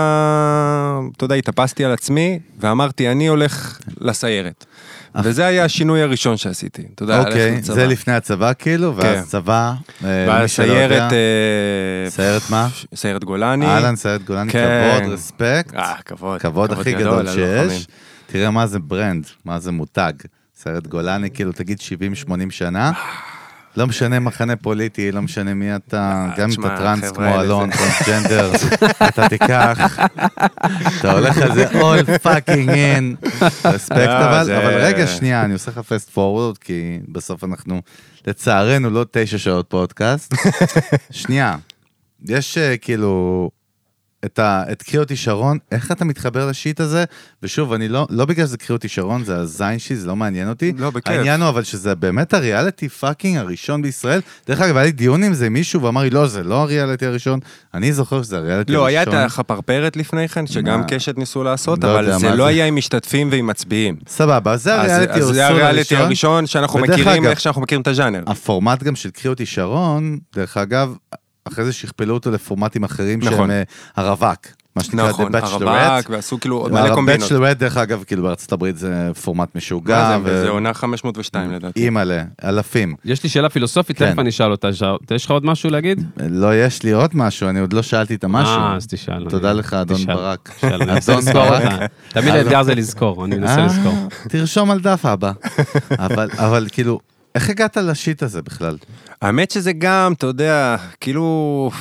אתה יודע, התאפסתי על עצמי, ואמרתי, אני הולך לסיירת. וזה היה השינוי הראשון שעשיתי, אתה יודע, אוקיי. זה לפני הצבא כאילו, ואז כן. צבא, אה, יודע. והסיירת... אה, סיירת מה? סיירת גולני. אהלן, סיירת גולני, כן. כבוד, respect. אה, כבוד. כבוד הכי גדול. שיש. תראה מה זה brand, מה זה מותג. סיירת גולני, כאילו, תגיד 70-80 שנה. לא משנה מחנה פוליטי, לא משנה מי אתה, גם אם אתה טראנס כמו אלון, טרנסג'נדר, אתה תיקח, אתה הולך על זה all fucking in, respect לא, אבל רגע, שנייה, אני עושה לך fast forward, כי בסוף אנחנו, לצערנו, לא תשע שעות פודקאסט. שנייה, יש אה, כאילו, את, ה, את קחי אותי שרון, איך אתה מתחבר ל shit הזה? ושוב, אני לא, לא בגלל שזה קחי אותי שרון, זה הזין שלי, זה לא מעניין אותי. לא, בכיף. העניין הוא אבל שזה באמת הריאליטי fucking הראשון בישראל. דרך אגב, היה לי דיון עם זה עם מישהו ואמר לי, לא, זה לא הריאליטי הראשון. אני זוכר שזה הריאליטי לא, היה הראשון. את החפרפרת לפני כן, שגם מה? קשת ניסו לעשות, לא אבל זה לא זה. היה עם משתתפים ועם מצביעים. סבבה, זה הריאליטי אז זה הראשון. הריאליטי הראשון שאנחנו מכירים, אגב, איך שאנחנו מכירים את הז'אנר. הפורמט גם של קריא אותי שרון, דרך אגב, אחרי זה שכפלו אותו לפורמטים אחרים נכון. שהם אה, הרווק. מה שנקרא נכון, The הרווק, Bachelorette. ועשו כאילו עוד מלא קומבינות. הבצ'לורט, דרך אגב, כאילו בארצות הברית זה פורמט משוגע. מה זה, זה עונה 502 לדעתי. אימא'לה, אלפים. יש לי שאלה פילוסופית, כן. תכף אני אשאל אותה. ש- יש לך עוד משהו להגיד? לא, יש לי עוד משהו, אני עוד לא שאלתי את המשהו. אה, אז תשאל. תודה אני- לך, אדון תשאל, ברק. אדון ברק. תמיד האתגר זה לזכור, אני מנסה אה, לזכור. תרשום על דף אבא. אבל, אבל כאילו, איך הגעת לשיט הזה בכלל? האמת שזה גם, אתה יודע, כאילו,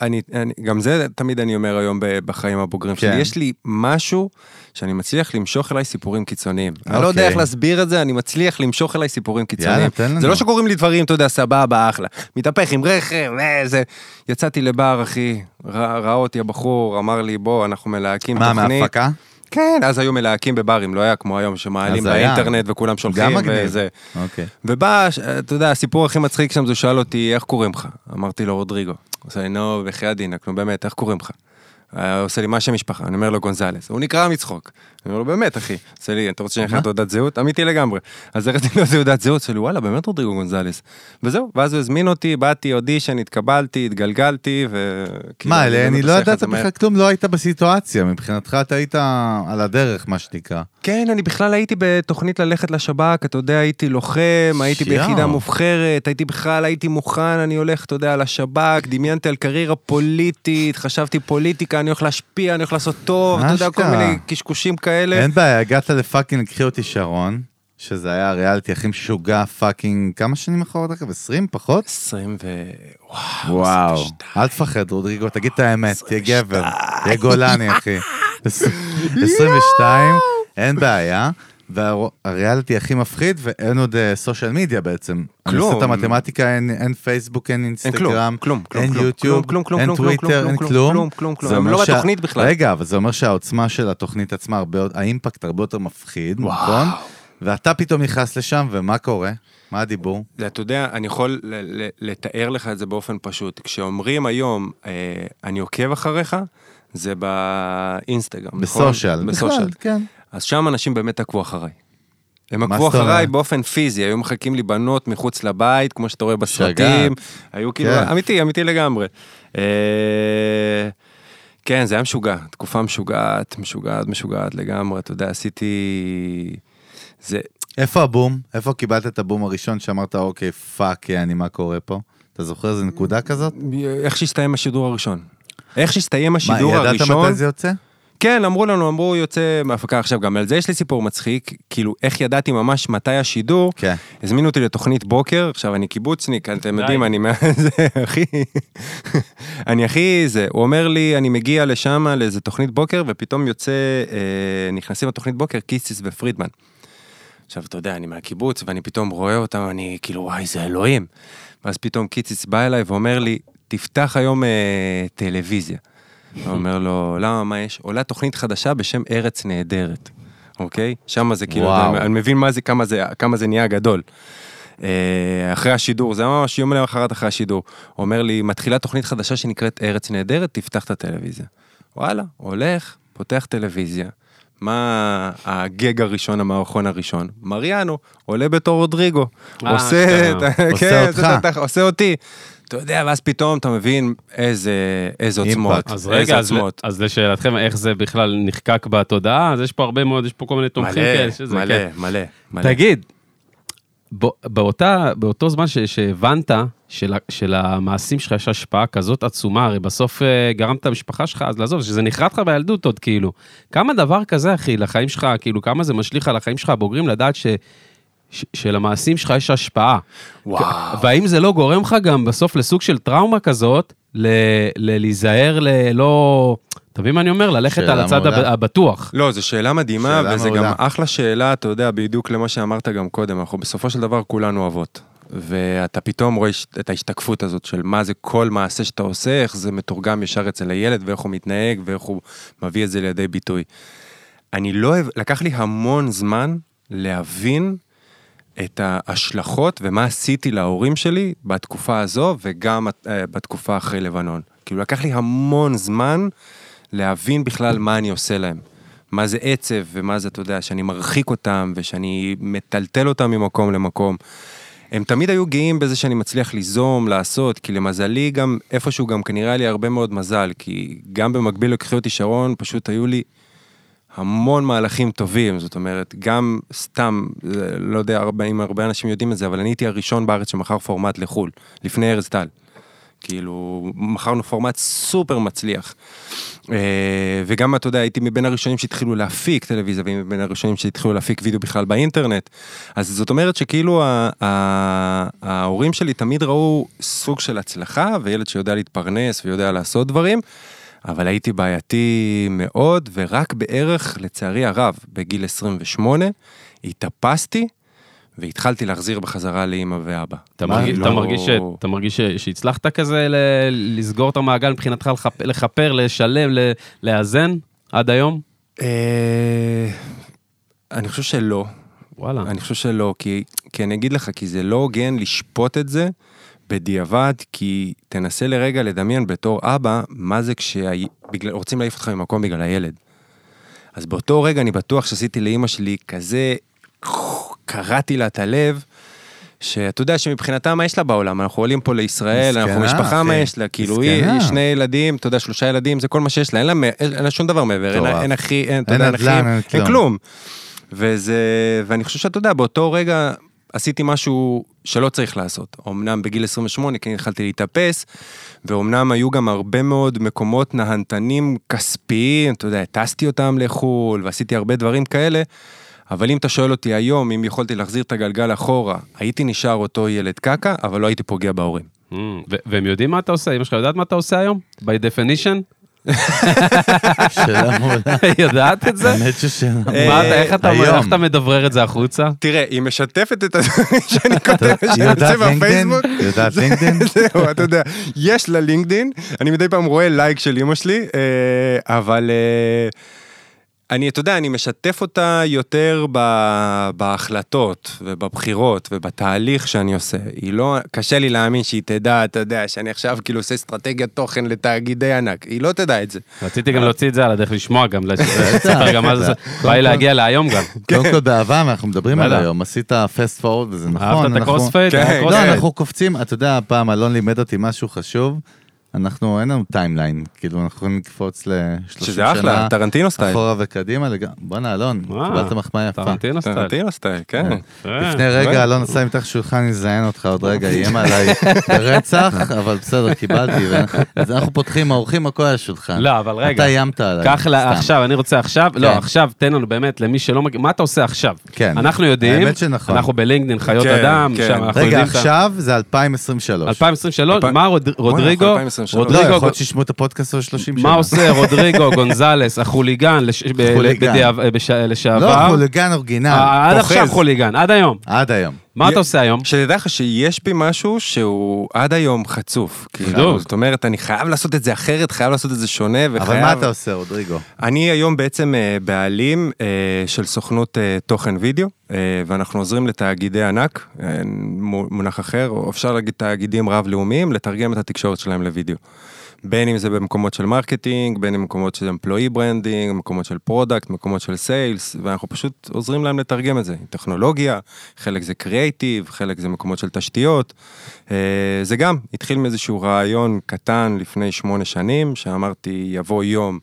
אני, אני, גם זה תמיד אני אומר היום בחיים הבוגרים שלי, כן. יש לי משהו שאני מצליח למשוך אליי סיפורים קיצוניים. אני לא יודע אוקיי. איך להסביר את זה, אני מצליח למשוך אליי סיפורים קיצוניים. יאללה, תן לנו. זה לא שקוראים לי דברים, אתה יודע, סבבה, אחלה. מתהפך עם רכב, אה, זה... יצאתי לבר, אחי, ראה אותי הבחור, אמר לי, בוא, אנחנו מלהקים מה, תוכנית. מהפקה? כן, אז היו מלהקים בברים, לא היה כמו היום שמעלים. באינטרנט וכולם שולחים. וזה. אוקיי. ובא, אתה יודע, הסיפור הכי מצחיק שם, זה שאל אותי, איך קוראים לך? אמרתי לו, רודריגו. הוא עושה לי, נו, בחייאת דינק, נו באמת, איך קוראים לך? עושה לי, מה שם משפחה? אני אומר לו, גונזלס. הוא נקרא מצחוק. אני אומר לו, באמת, אחי. עושה לי, אתה רוצה שאני אקרא תעודת זהות? אמיתי לגמרי. אז הראיתי לו תעודת זהות, לי, וואלה, באמת רודריגו גונזלס. וזהו, ואז הוא הזמין אותי, באתי, אודישן, התקבלתי, התגלגלתי, ו... כאילו, מה, אני לא את ידעת. בכלל כלום, לא היית בסיטואציה, מבחינתך אתה היית על הדרך, מה שנקרא. כן, אני בכלל הייתי בתוכנית ללכת לשב"כ, אתה יודע, הייתי לוחם, הייתי. ביחידה מובחרת, הייתי בכלל, הייתי מוכן, אני הולך, אתה יודע, לשב"כ, דמיינתי על קריירה פוליטית, חשבתי פוליטיקה, אני הולך להשפיע, אני הולך לעשות טוב, אתה יודע, כל. מיני קשקושים כאלה. אין בעיה, הגעת ל fucking קחי אותי שרון, שזה היה הריאליטי הכי משוגע fucking, כמה שנים אחרות אגב? 20 פחות? 20 ו... וואו, וואו, 22. אל תפחד רודריגו, תגיד את האמת, תהיה גבר, תהיה גולני אחי. 22, אין בעיה. והריאליטי הכי מפחיד ואין עוד social media בעצם. אני כלום. עושה את המתמטיקה, אין, אין פייסבוק, אין אינסטגרם, כלום, כלום, אין כלום, יוטיוב, כלום, כלום, אין כלום, טוויטר, אין כלום, כלום. כלום, כלום. זה לא שה- בתוכנית בכלל. רגע, אבל זה אומר שהעוצמה של התוכנית עצמה, הרבה, ה impact הרבה יותר מפחיד, נכון? ואתה פתאום נכנס לשם, ומה קורה? מה הדיבור? אתה יודע, אני יכול לתאר לך את זה באופן פשוט. כשאומרים היום, אה, אני עוקב אחריך, זה באינסטגרם, נכון? בסושיאל. בסושיאל. כן. אז שם אנשים באמת עקבו אחריי. הם מה עקבו? אחריי באופן פיזי, היו מחכים לי בנות מחוץ לבית, כמו שאתה רואה בסרטים. היו כאילו, כן. אמיתי, אמיתי לגמרי. אה, כן, זה היה משוגע, תקופה משוגעת, משוגעת, משוגעת לגמרי, אתה יודע, עשיתי... זה, איפה הבום? איפה קיבלת את הבום הראשון שאמרת, אוקיי, fuck, יעני, מה קורה פה? אתה זוכר איזה נקודה כזאת? איך שהסתיים השידור הראשון. איך שהסתיים מה, השידור ידעת הראשון, מתי זה יוצא? כן, אמרו לנו, אמרו יוצא מהפקה עכשיו, גם על זה יש לי סיפור מצחיק, כאילו איך ידעתי ממש מתי השידור, כן. הזמינו אותי לתוכנית בוקר, עכשיו אני קיבוצניק, אתם. יודעים, אני מה... זה, אחי, אני הכי זה, הוא אומר לי, אני מגיע לשם לאיזה תוכנית בוקר, ופתאום יוצא, אה, נכנסים לתוכנית בוקר קיסיס ופרידמן. עכשיו, אתה יודע, אני מהקיבוץ, ואני פתאום רואה אותם, אני כאילו, וואי, זה אלוהים. ואז פתאום קיציס בא אליי ואומר לי, תפתח היום אה, טלוויזיה. הוא אומר לו, למה, מה יש? עולה תוכנית חדשה בשם ארץ נהדרת, אוקיי? שם זה כאילו, וואו. אני מבין מה זה, כמה זה, כמה זה נהיה גדול. אה, אחרי השידור, זה ממש יום למחרת אחרי השידור. אומר לי, מתחילה תוכנית חדשה שנקראת ארץ נהדרת, תפתח את הטלוויזיה. וואלה, הולך, פותח טלוויזיה. מה הגג הראשון, המערכון הראשון? מריאנו, עולה בתור רודריגו. אה, עושה, עושה כן, אותך. עושה אותי. אתה יודע, ואז פתאום אתה מבין איזה, איזה עוצמות. אז איזה רגע, אז, עוצמות. אז לשאלתכם, איך זה בכלל נחקק בתודעה? אז יש פה הרבה מאוד, יש פה כל מיני תומכים כאלה. שזה, מלא, כן. מלא, מלא. תגיד, בא- באותה, באותו זמן ש, שהבנת של, שלמעשים שלך יש השפעה כזאת עצומה, הרי בסוף אה, גרמת למשפחה שלך אז לעזוב, שזה נחרט לך בילדות עוד כאילו. כמה דבר כזה, אחי, לחיים שלך, כאילו, כמה זה משליך על החיים שלך הבוגרים, לדעת ש... ש- שלמעשים שלך יש השפעה. וואו. והאם זה לא גורם לך גם בסוף לסוג של טראומה כזאת, להיזהר, ל- לא... אתה מבין מה אני אומר? ללכת על הצד מעולה. הב- הבטוח. לא, זו שאלה מדהימה, שאלה וזה מעולה. גם אחלה שאלה, אתה יודע, בדיוק למה שאמרת גם קודם, אנחנו בסופו של דבר כולנו אבות. ואתה פתאום רואה את ההשתקפות הזאת של מה זה כל מעשה שאתה עושה, איך זה מתורגם ישר אצל הילד, ואיך הוא מתנהג, ואיך הוא מביא את זה לידי ביטוי. אני לא אוהב, לקח לי המון זמן להבין את ההשלכות ומה עשיתי להורים שלי בתקופה הזו וגם אה, בתקופה אחרי לבנון. כאילו לקח לי המון זמן להבין בכלל מה אני עושה להם. מה זה עצב ומה זה, אתה יודע, שאני מרחיק אותם ושאני מטלטל אותם ממקום למקום. הם תמיד היו גאים בזה שאני מצליח ליזום, לעשות, כי למזלי גם, איפשהו גם כנראה היה לי הרבה מאוד מזל, כי גם במקביל לקחי אותי שרון, פשוט היו לי המון מהלכים טובים, זאת אומרת, גם סתם, לא יודע אם הרבה אנשים יודעים את זה, אבל אני הייתי הראשון בארץ שמכר פורמט לחו"ל, לפני ארז טל. כאילו, מכרנו פורמט סופר מצליח. אה, וגם, אתה יודע, הייתי מבין הראשונים שהתחילו להפיק טלוויזיה, ומבין הראשונים שהתחילו להפיק וידאו בכלל באינטרנט. אז זאת אומרת שכאילו ההורים שלי תמיד ראו סוג של הצלחה, וילד שיודע להתפרנס ויודע לעשות דברים. אבל הייתי בעייתי מאוד, ורק בערך, לצערי הרב, בגיל 28, התאפסתי והתחלתי להחזיר בחזרה לאימא ואבא. אתה מרגיש- לא- אתה מרגיש ש- אתה מרגיש ש- שהצלחת כזה ל- לסגור את המעגל מבחינתך, לכפ- לכפר, לשלם, ל- לאזן עד היום? אה, אני חושב שלא. וואלה. אני חושב שלא, כי, כי אני אגיד לך, כי זה לא הוגן לשפוט את זה בדיעבד, כי תנסה לרגע לדמיין בתור אבא, מה זה כשרוצים להעיף אותך ממקום בגלל הילד. אז באותו רגע אני בטוח שעשיתי לאימא שלי כזה, קרעתי לה את הלב, שאתה יודע שמבחינתה מה יש לה בעולם, אנחנו עולים פה לישראל, אנחנו מסכנה, משפחה, מה אחי. יש לה, כאילו היא, מסכנה. היא שני ילדים, אתה יודע, שלושה ילדים, זה כל מה שיש לה, אין לה, אין לה שום דבר מעבר, אין. אין אחי, אין, אין אין נדל"ן, אחים, אין. כלום. וזה, ואני חושב שאתה יודע, באותו רגע עשיתי משהו שלא צריך לעשות. אמנם בגיל 28 כן התחלתי להתאפס, ואומנם היו גם הרבה מאוד מקומות נהנתנים כספיים, אתה יודע, טסתי אותם לחו"ל, ועשיתי הרבה דברים כאלה, אבל אם אתה שואל אותי היום, אם יכולתי להחזיר את הגלגל אחורה, הייתי נשאר אותו ילד קקע, אבל לא הייתי פוגע בהורים. Mm, והם יודעים מה אתה עושה? אמא שלך יודעת מה אתה עושה היום? by definition? שאלה מעולה. [laughs] יודעת את זה? האמת ששאלה אתה, איך אתה היום. איך אתה מדברר את זה החוצה? תראה, היא משתפת את הדברים [laughs] שאני כותב שאני יוצא? בפייסבוק. היא יודעת לינקדאין? [laughs] זהו, אתה יודע, יש לה לינקדין, אני מדי פעם רואה לייק של אמא שלי, אה, אבל אה, אני, אתה יודע, אני משתף אותה יותר ב- בהחלטות ובבחירות ובתהליך שאני עושה. היא לא, קשה לי להאמין שהיא תדע, אתה יודע, שאני עכשיו כאילו עושה אסטרטגיית תוכן לתאגידי ענק, היא לא תדע את זה. רציתי גם להוציא את זה על הדרך לשמוע גם, [laughs] לספר גם מה זה, בא לי להגיע להיום גם. [laughs] קודם כל באהבה, אנחנו מדברים על. היום, עשית fast forward וזה נכון. אהבת את אנחנו- ה crossfade? כן, היה לא. אנחנו קופצים, אתה יודע, פעם אלון לימד אותי משהו חשוב, אנחנו, אין לנו timeline, כאילו, אנחנו יכולים לקפוץ ל-30 שזה אחלה, שנה, טרנטינו style. אחורה וקדימה, לג- בואנה, אלון, אה, קיבלת מחמאה יפה. טרנטינו style. טרנטינו style, כן. אה, לפני רגע אלון עשה מתחת שולחן, יזיין אותך עוד רגע, איים עליי ברצח, [laughs] אבל בסדר, קיבלתי. אז אנחנו פותחים, האורחים הכל על השולחן. לא, אבל רגע. אתה איימת עליי. קח לה-. עכשיו, אני רוצה עכשיו, לא, כן. עכשיו תן לנו באמת, למי שלא מכיר, מה אתה עושה עכשיו? כן. אנחנו יודעים, האמת שנכון. אנחנו בלינקדאין חיות כן, אדם, כן. שם אנחנו רגע, יודעים עכשיו זה 2023. 2023, אלפיים- מה רוד- רודריגו, אנחנו 2023. לא, רודריגו, יכול להיות שישמעו את הפודקאסט עוד 30 שנה. מה עושה רודריגו גונזלס, החוליגן. בדיעב- בש- לא, לשעבר, חוליגן אורגינל. אה, עד. עכשיו חוליגן, עד היום. עד היום. מה אתה עושה היום? שתדע לך שיש בי משהו שהוא עד היום חצוף. כאילו, בדיוק. זאת אומרת, אני חייב לעשות את זה אחרת, חייב לעשות את זה שונה, וחייב... אבל מה אתה עושה, רודריגו? אני היום בעצם אה, בעלים אה, של סוכנות אה, תוכן וידאו, ואנחנו עוזרים לתאגידי ענק, מו- מונח אחר, או אפשר להגיד תאגידים רב-לאומיים, לתרגם את התקשורת שלהם לוידאו. בין אם זה במקומות של marketing, בין אם במקומות של employee branding, מקומות של product, מקומות של sales, ואנחנו פשוט עוזרים להם לתרגם את זה. טכנולוגיה, חלק זה קריאייטיב, חלק זה מקומות של תשתיות. אה, זה גם התחיל מאיזשהו רעיון קטן לפני שמונה שנים, שאמרתי יבוא יום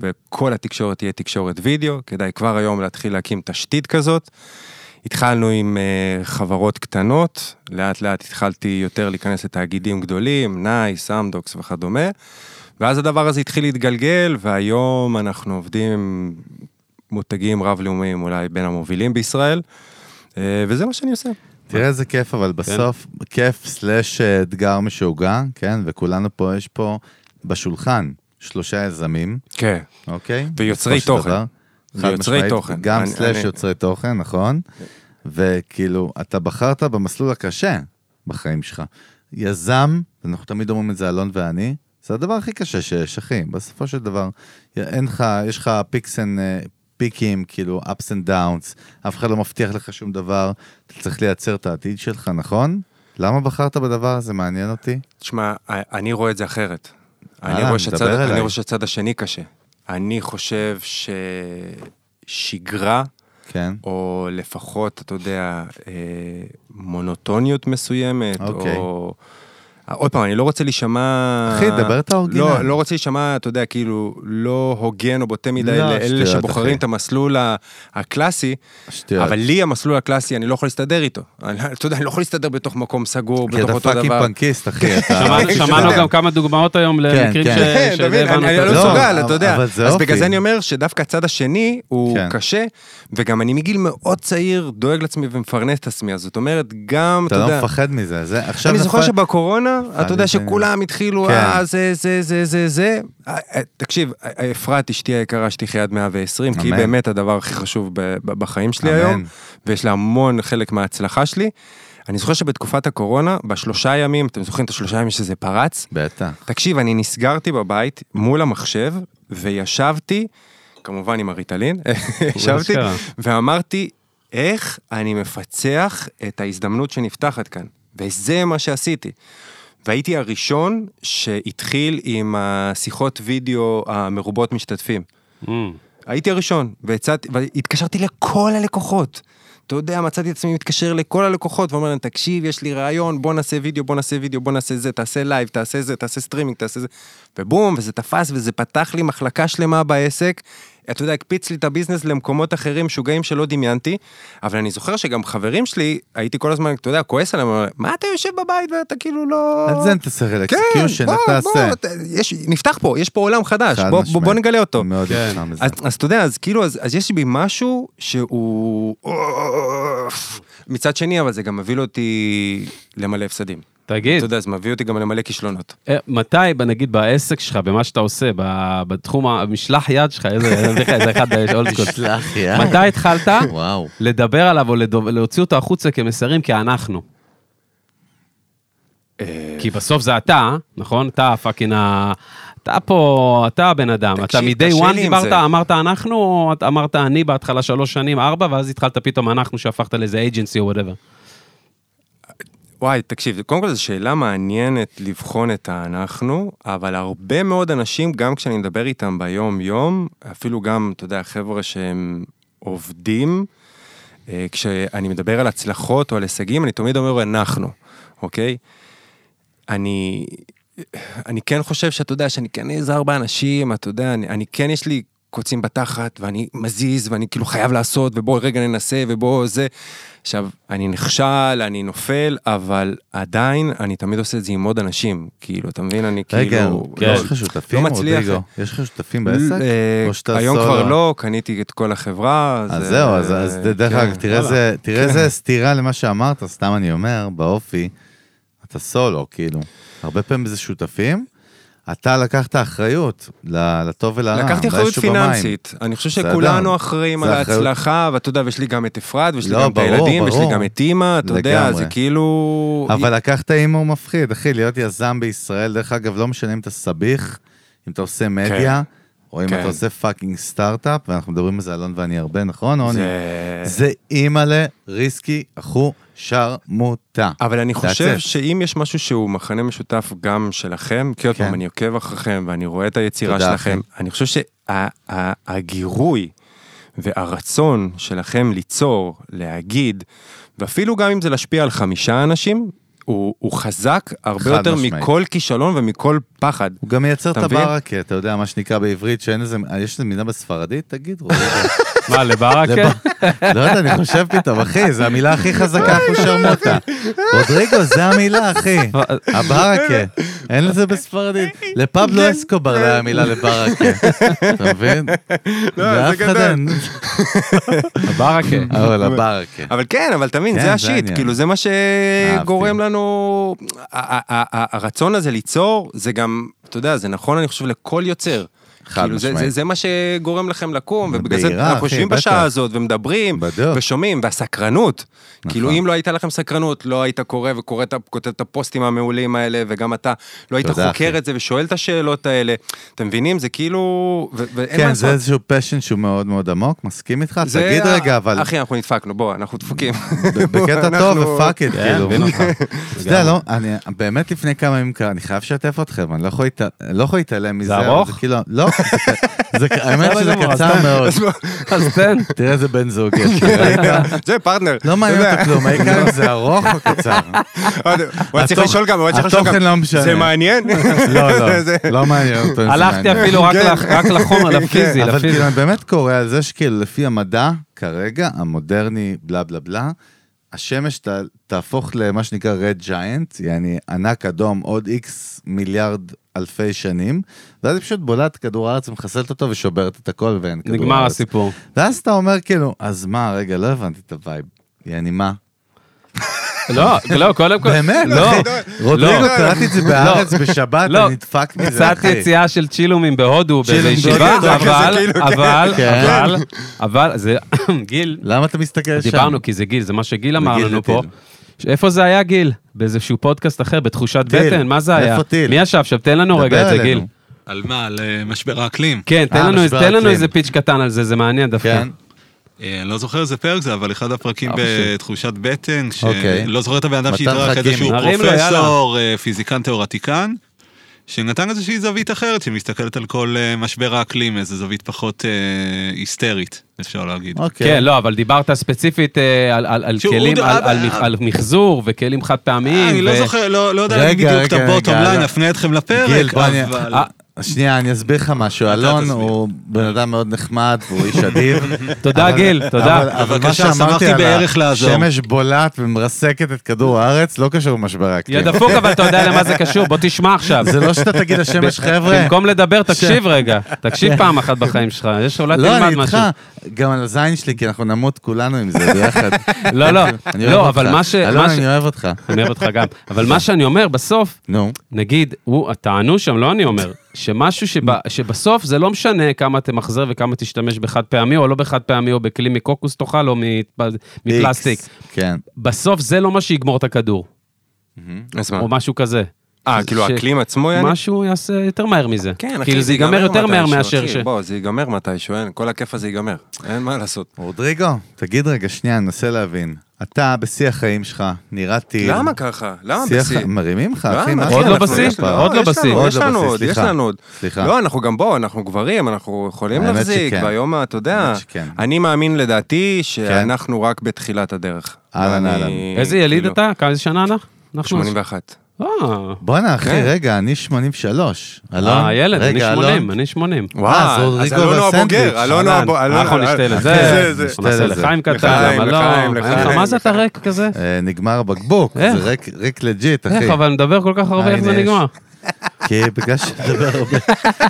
וכל התקשורת תהיה תקשורת וידאו, כדאי כבר היום להתחיל להקים תשתית כזאת. התחלנו עם uh, חברות קטנות, לאט לאט התחלתי יותר להיכנס לתאגידים גדולים, נייס, אמדוקס וכדומה, ואז הדבר הזה התחיל להתגלגל, והיום אנחנו עובדים עם מותגים רב-לאומיים, אולי בין המובילים בישראל, uh, וזה מה שאני עושה. תראה איזה כיף, אבל בסוף, כיף סלאש אה, אתגר משוגע, כן? וכולנו פה, יש פה בשולחן שלושה יזמים, כן. אוקיי? ויוצרי תוכן. דבר. ויוצרי משמעית, תוכן. גם אני- סלאש אני- יוצרי תוכן, נכון? וכאילו, אתה בחרת במסלול הקשה, בחיים שלך. יזם, אנחנו תמיד אומרים את זה, אלון ואני, זה הדבר הכי קשה שיש, אחי. בסופו של דבר, אין לך, יש לך peaks and... פיקים, כאילו, ups and downs, אף אחד לא מבטיח לך שום דבר, אתה צריך לייצר את העתיד שלך, נכון? למה בחרת בדבר הזה? מעניין אותי. תשמע, אני רואה את זה אחרת. אני אהלן, רואה דבר אני. רואה שהצד השני קשה. אני חושב ששגרה, כן. או לפחות, אתה יודע, אה, מונוטוניות מסוימת, אוקיי. או... עוד פעם, אני לא רוצה להישמע... אחי, דבר את ה original. לא, לא רוצה להישמע, אתה יודע, כאילו, לא הוגן או בוטה מדי לא, לאלה שבוחרים אחי. את המסלול הקלאסי, שטויות. אבל לי המסלול הקלאסי, אני לא יכול להסתדר איתו. אני- אתה יודע, אני לא יכול להסתדר בתוך מקום סגור, כי בתוך אותו fucking דבר. פנקיסט, אחי. אתה- שמענו- אתה שמענו יודע. גם כמה דוגמאות היום למקרים כן. ש- כן, אני לא. לא, מסוגל, אתה יודע. אבל זה אז. בגלל זה אני אומר שדווקא הצד השני הוא כן. קשה, וגם אני מגיל מאוד צעיר דואג לעצמי ומפרנס את עצמי, אז זאת אומרת, גם, אתה אתה לא יודע... מפחד מזה. זה עכשיו... אני זוכר נפל- אתה יודע שכולם התחילו, כן. אה, זה, זה, זה, זה, זה. אה, אה, תקשיב, אה, אפרת, אשתי היקרה, שתחיה עד 120, כי היא. באמת הדבר הכי חשוב בחיים שלי. היום, ויש לה המון חלק מההצלחה שלי. אני זוכר שבתקופת הקורונה, בשלושה ימים, אתם זוכרים את השלושה ימים שזה פרץ? בטח. תקשיב, אני נסגרתי בבית מול המחשב, וישבתי, כמובן עם הריטלין, [laughs] ישבתי. ואמרתי, איך אני מפצח את ההזדמנות שנפתחת כאן? וזה מה שעשיתי. והייתי הראשון שהתחיל עם השיחות וידאו המרובות משתתפים. Mm. הייתי הראשון, והצעתי, והתקשרתי לכל הלקוחות. אתה יודע, מצאתי את עצמי מתקשר לכל הלקוחות ואומר להם, תקשיב, יש לי רעיון, בוא נעשה וידאו, בוא נעשה וידאו, בוא נעשה זה, תעשה live, תעשה זה, תעשה סטרימינג, תעשה זה. ובום, וזה תפס וזה פתח לי מחלקה שלמה בעסק. אתה יודע, הקפיץ לי את הביזנס למקומות אחרים משוגעים שלא דמיינתי, אבל אני זוכר שגם חברים שלי, הייתי כל הזמן, אתה יודע, כועס עליהם, מה אתה יושב בבית ואתה כאילו לא... על זה תעשה כן, בוא, איך בוא, תעשה? אתה- יש, נפתח פה, יש פה עולם חדש, חד בוא, בוא. בוא נגלה אותו. מאוד כן. אז, אז אתה יודע, אז כאילו, אז, אז יש בי משהו שהוא... מצד שני, אבל זה גם מביא אותי למלא הפסדים. תגיד, אתה יודע, זה מביא אותי גם למלא כישלונות. אה, מתי, נגיד בעסק שלך, במה שאתה עושה, בתחום המשלח יד שלך, איזה איזה- איזה אחד old school. שלח, יא. מתי התחלת. לדבר עליו או להוציא אותו החוצה כמסרים כאנחנו? כי בסוף זה אתה, נכון? אתה fucking ה... אתה פה, אתה הבן אדם. אתה תקשיב, מ-day קשה one דיברת, זה. אמרת אנחנו, או אמרת אני בהתחלה שלוש שנים, ארבע, ואז התחלת פתאום אנחנו שהפכת לאיזה agency או whatever. וואי, תקשיב, קודם כל זו שאלה מעניינת לבחון את האנחנו, אבל הרבה מאוד אנשים, גם כשאני מדבר איתם ביום-יום, אפילו גם, אתה יודע, חבר'ה שהם עובדים, אה, כשאני מדבר על הצלחות או על הישגים, אני תמיד אומר אנחנו, אוקיי? אני, אני כן חושב שאתה יודע, שאני כן נעזר באנשים, אתה יודע, אני, אני כן יש לי קוצים בתחת, ואני מזיז, ואני כאילו חייב לעשות, ובוא רגע ננסה, ובוא זה. עכשיו, אני נכשל, אני נופל, אבל עדיין אני תמיד עושה את זה עם עוד אנשים. כאילו, אתה מבין? אני רגע, כאילו... כן. יש לך שותפים, לא. רודריגו? יש לך שותפים בעסק? אה, או שאתה היום? כבר לא, קניתי את כל החברה. אז זה- זהו, אז- אז דרך כן. אגב, תראה. איזה- כן. איזה סתירה למה שאמרת, סתם אני אומר, באופי, אתה סולו, כאילו. הרבה פעמים זה שותפים, אתה לקחת אחריות לטוב ולרע. לקחתי אחריות. פיננסית. אני חושב. שכולנו אחראים על ההצלחה, ואתה יודע, ויש לי גם את אפרת, ויש לי לא, גם את ברור, הילדים, ויש לי. גם את אימא, אתה יודע. זה כאילו... אבל לקחת הימור מפחיד, אחי, להיות יזם בישראל, דרך אגב, לא משנה אם אתה סביך, אם אתה עושה מדיה, או אם כן. אתה עושה fucking סטארט-אפ, ואנחנו מדברים על זה אלון ואני הרבה, נכון, רוני? זה... זה אימא'לה, risky, אחו, שרמוטה. אבל אני חושב. שאם יש משהו שהוא מחנה משותף גם שלכם, כי עוד כן. פעם, אני עוקב אחריכם ואני רואה את היצירה תודה, שלכם, אני חושב שהגירוי והרצון שלכם ליצור, להגיד, ואפילו גם אם זה להשפיע על חמישה אנשים, הוא, הוא חזק הרבה יותר משמעית. מכל כישלון ומכל פחד. הוא גם מייצר את? הברקה, אתה יודע, מה שנקרא בעברית, שאין איזה, יש איזה מילה בספרדית? תגיד, רודריגו. [laughs] מה, לברקה? לא יודע, אני חושב פתאום, אחי, זו המילה הכי חזקה, אחו שרמוטה. רודריגו, זה המילה, אחי. הברקה. אין לזה בספרדית. לפבלו אסקובר לא היה מילה לברקה. אתה מבין? לאף אחד גדול. הברקה. אבל הברקה. אבל כן, אבל אתה מבין, כן, זה זה השיט. כאילו זה מה שגורם. לנו, הרצון הזה ליצור, זה גם, אתה יודע, זה נכון אני חושב לכל יוצר. חד כאילו, זה, משמעית. זה, זה מה שגורם לכם לקום, ובגלל זה אנחנו אחי, יושבים בטח. בשעה הזאת ומדברים, בדיוק. ושומעים, והסקרנות. נכון. כאילו, אם לא הייתה לכם סקרנות, לא היית קורא וקורא את הפוסטים המעולים האלה, וגם אתה לא היית חוקר אחי. את זה ושואל את השאלות האלה. אתם מבינים? זה כאילו... כן. זה איזשהו פשן שהוא מאוד מאוד עמוק, מסכים איתך? זה תגיד ה- רגע, אבל אחי, אנחנו נדפקנו, בוא, אנחנו דפוקים. [laughs] בקטע טוב ופאק איט, כן, כאילו. [laughs] אתה יודע, לא, אני באמת לפני כמה ימים אני חייב לשתף אתכם, אני לא יכול לא להתעלם מזה. אבל ארוך? זה כאילו, לא, זה- זה- האמת שזה קצר. מאוד. אז תן. תראה איזה בן זוג יש לי? [laughs] זה פרטנר. לא מעניין אותו כלום, העיקר אם זה ארוך או קצר. הוא היה צריך לשאול גם, הוא היה צריך לשאול התוכן גם. לא משנה. זה מעניין? לא, לא, [laughs] לא מעניין אותו. הלכתי. אפילו רק כן. לחומר, לפיזי, אבל. כאילו, אני באמת קורא על זה שכאילו, לפי המדע, כרגע, המודרני, בלה בלה בלה, השמש ת, תהפוך למה שנקרא red giant, יעני ענק אדום עוד איקס מיליארד אלפי שנים, ואז היא פשוט בולעת כדור הארץ ומחסלת אותו ושוברת את הכל ואין כדור הארץ. נגמר הסיפור. ואז אתה אומר כאילו, אז מה, רגע, לא הבנתי את ה vibe. יעני מה? לא, לא, קודם כל... באמת, לא. רודריגו, לא. קראתי את זה בהארץ בשבת, לא. אני נדפק מזה, קצת אחי. יציאה של צ'ילומים בהודו, באיזה ישיבה, אבל, כאילו. אבל, כן. אבל, אבל, זה, [coughs] גיל, למה אתה מסתכל שם? דיברנו, כי זה גיל, זה מה שגיל אמר לנו פה. איפה זה היה, גיל? באיזשהו פודקאסט אחר, בתחושת טיל. בטן? מה זה היה? איפה טיל? מי ישב עכשיו? תן לנו רגע את זה. גיל. על מה? על אה, משבר האקלים. כן, תן אה, לנו תן לנו. איזה פיץ' קטן על זה, זה מעניין דווקא. כן. אה, אני לא זוכר איזה פרק זה, אבל אחד הפרקים. בתחושת בטן, אוקיי. שלא זוכר את הבן אדם מתן שהתארח, חכימי. איזשהו נרים לו, יאללה. פרופסור, פיזיקן תיאורטיקן, שנתן איזושהי זווית אחרת, שמסתכלת על כל אה, משבר האקלים, איזו זווית פחות אה, היסטרית, אפשר להגיד. אוקיי. כן, לא, אבל דיברת ספציפית אה, על- על על כלים, הוא- על- על על מחזור וכלים חד פעמיים. אני לא ו- זוכר, לא לא יודע להגיד בדיוק את הבוטום ליין, לא. אפנה אתכם גיל, לפרק, אני- אבל... שנייה, אני אסביר לך משהו. אלון. הוא בן אדם מאוד נחמד והוא איש אדיב. [laughs] תודה, גיל, תודה. אבל- מה שאמרתי על. השמש בולעת ומרסקת את כדור הארץ, לא קשור למשבר האקלים. יא דפוק, אבל אתה יודע למה זה קשור, בוא תשמע עכשיו. זה לא שאתה תגיד לשמש, חבר'ה. במקום לדבר, תקשיב רגע. תקשיב פעם אחת בחיים שלך, יש אולי לא, תלמד אני משהו. איתך, גם על הזין שלי, כי אנחנו נמות כולנו עם זה ביחד. [laughs] לא, לא, אני לא. אבל מה ש... אלון, אני אוהב אותך. אני אוהב אותך גם. אבל מה שאני אומר, בסוף. נגיד, הוא, טענו שם, לא אני אומר, שמשהו שבא, שבסוף זה לא משנה כמה תמחזר וכמה תשתמש בחד פעמי או לא בחד פעמי או בכלי מקוקוס תאכל או מפ- מפלסטיק. כן. בסוף זה לא מה שיגמור את הכדור, מה? או משהו כזה. אה, כאילו ש- האקלים עצמו יעני? משהו יעשה יותר מהר מזה. כן, אחי, כאילו זה ייגמר יותר מהר מאשר ש... בוא, זה ייגמר מתישהו, אין, כל הכיף הזה ייגמר, אין מה לעשות. רודריגו, תגיד רגע, שנייה, אני מנסה להבין. אתה בשיא החיים שלך, נראה טיל. למה ככה? למה שיא בשיא? מרימים לך, אחי, מה עוד לא בשיא? עוד לא בשיא. יש לנו עוד, יש. לנו עוד. סליחה. לא, אנחנו גם בוא, אנחנו גברים, אנחנו יכולים להחזיק. והיום, אתה יודע. אני מאמין לדעתי שאנחנו רק בתחילת הדרך. אהלן, אהלן. איזה יליד כאילו, אתה? כמה שנה? אנחנו? 81. אה, בואנה, אחי, כן. רגע, אני 83. אלון, אה, ילד, אני רגע, 80, אלון. אני 80. וואו, אז אלון הוא והסנדוויץ'. הבוגר, אלון הוא הבוגר. אלון- אנחנו נשתה אחי, לזה, זה- זה- נעשה לזה. לחיים קטן, לחיים, מה זה אתה. ריק כזה? אה, נגמר הבקבוק? זה ריק- ריק legit, אחי. איך, אבל נדבר כל כך הרבה, אה, איך זה. נגמר? כי בגלל שדבר הרבה.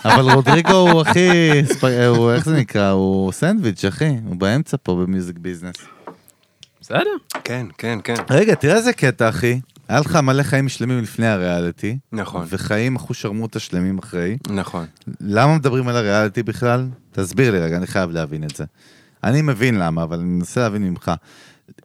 אבל רודריגו הוא הכי, הוא, איך זה נקרא? הוא סנדוויץ', אחי. הוא באמצע פה ב music business. בסדר. כן, כן, כן. רגע, תראה איזה קטע, אחי. היה לך מלא חיים שלמים לפני הריאליטי. נכון. וחיים אחושרמוטה שלמים אחרי. נכון. למה מדברים על הריאליטי בכלל? תסביר לי רגע, אני חייב להבין את זה. אני מבין למה, אבל אני מנסה להבין ממך.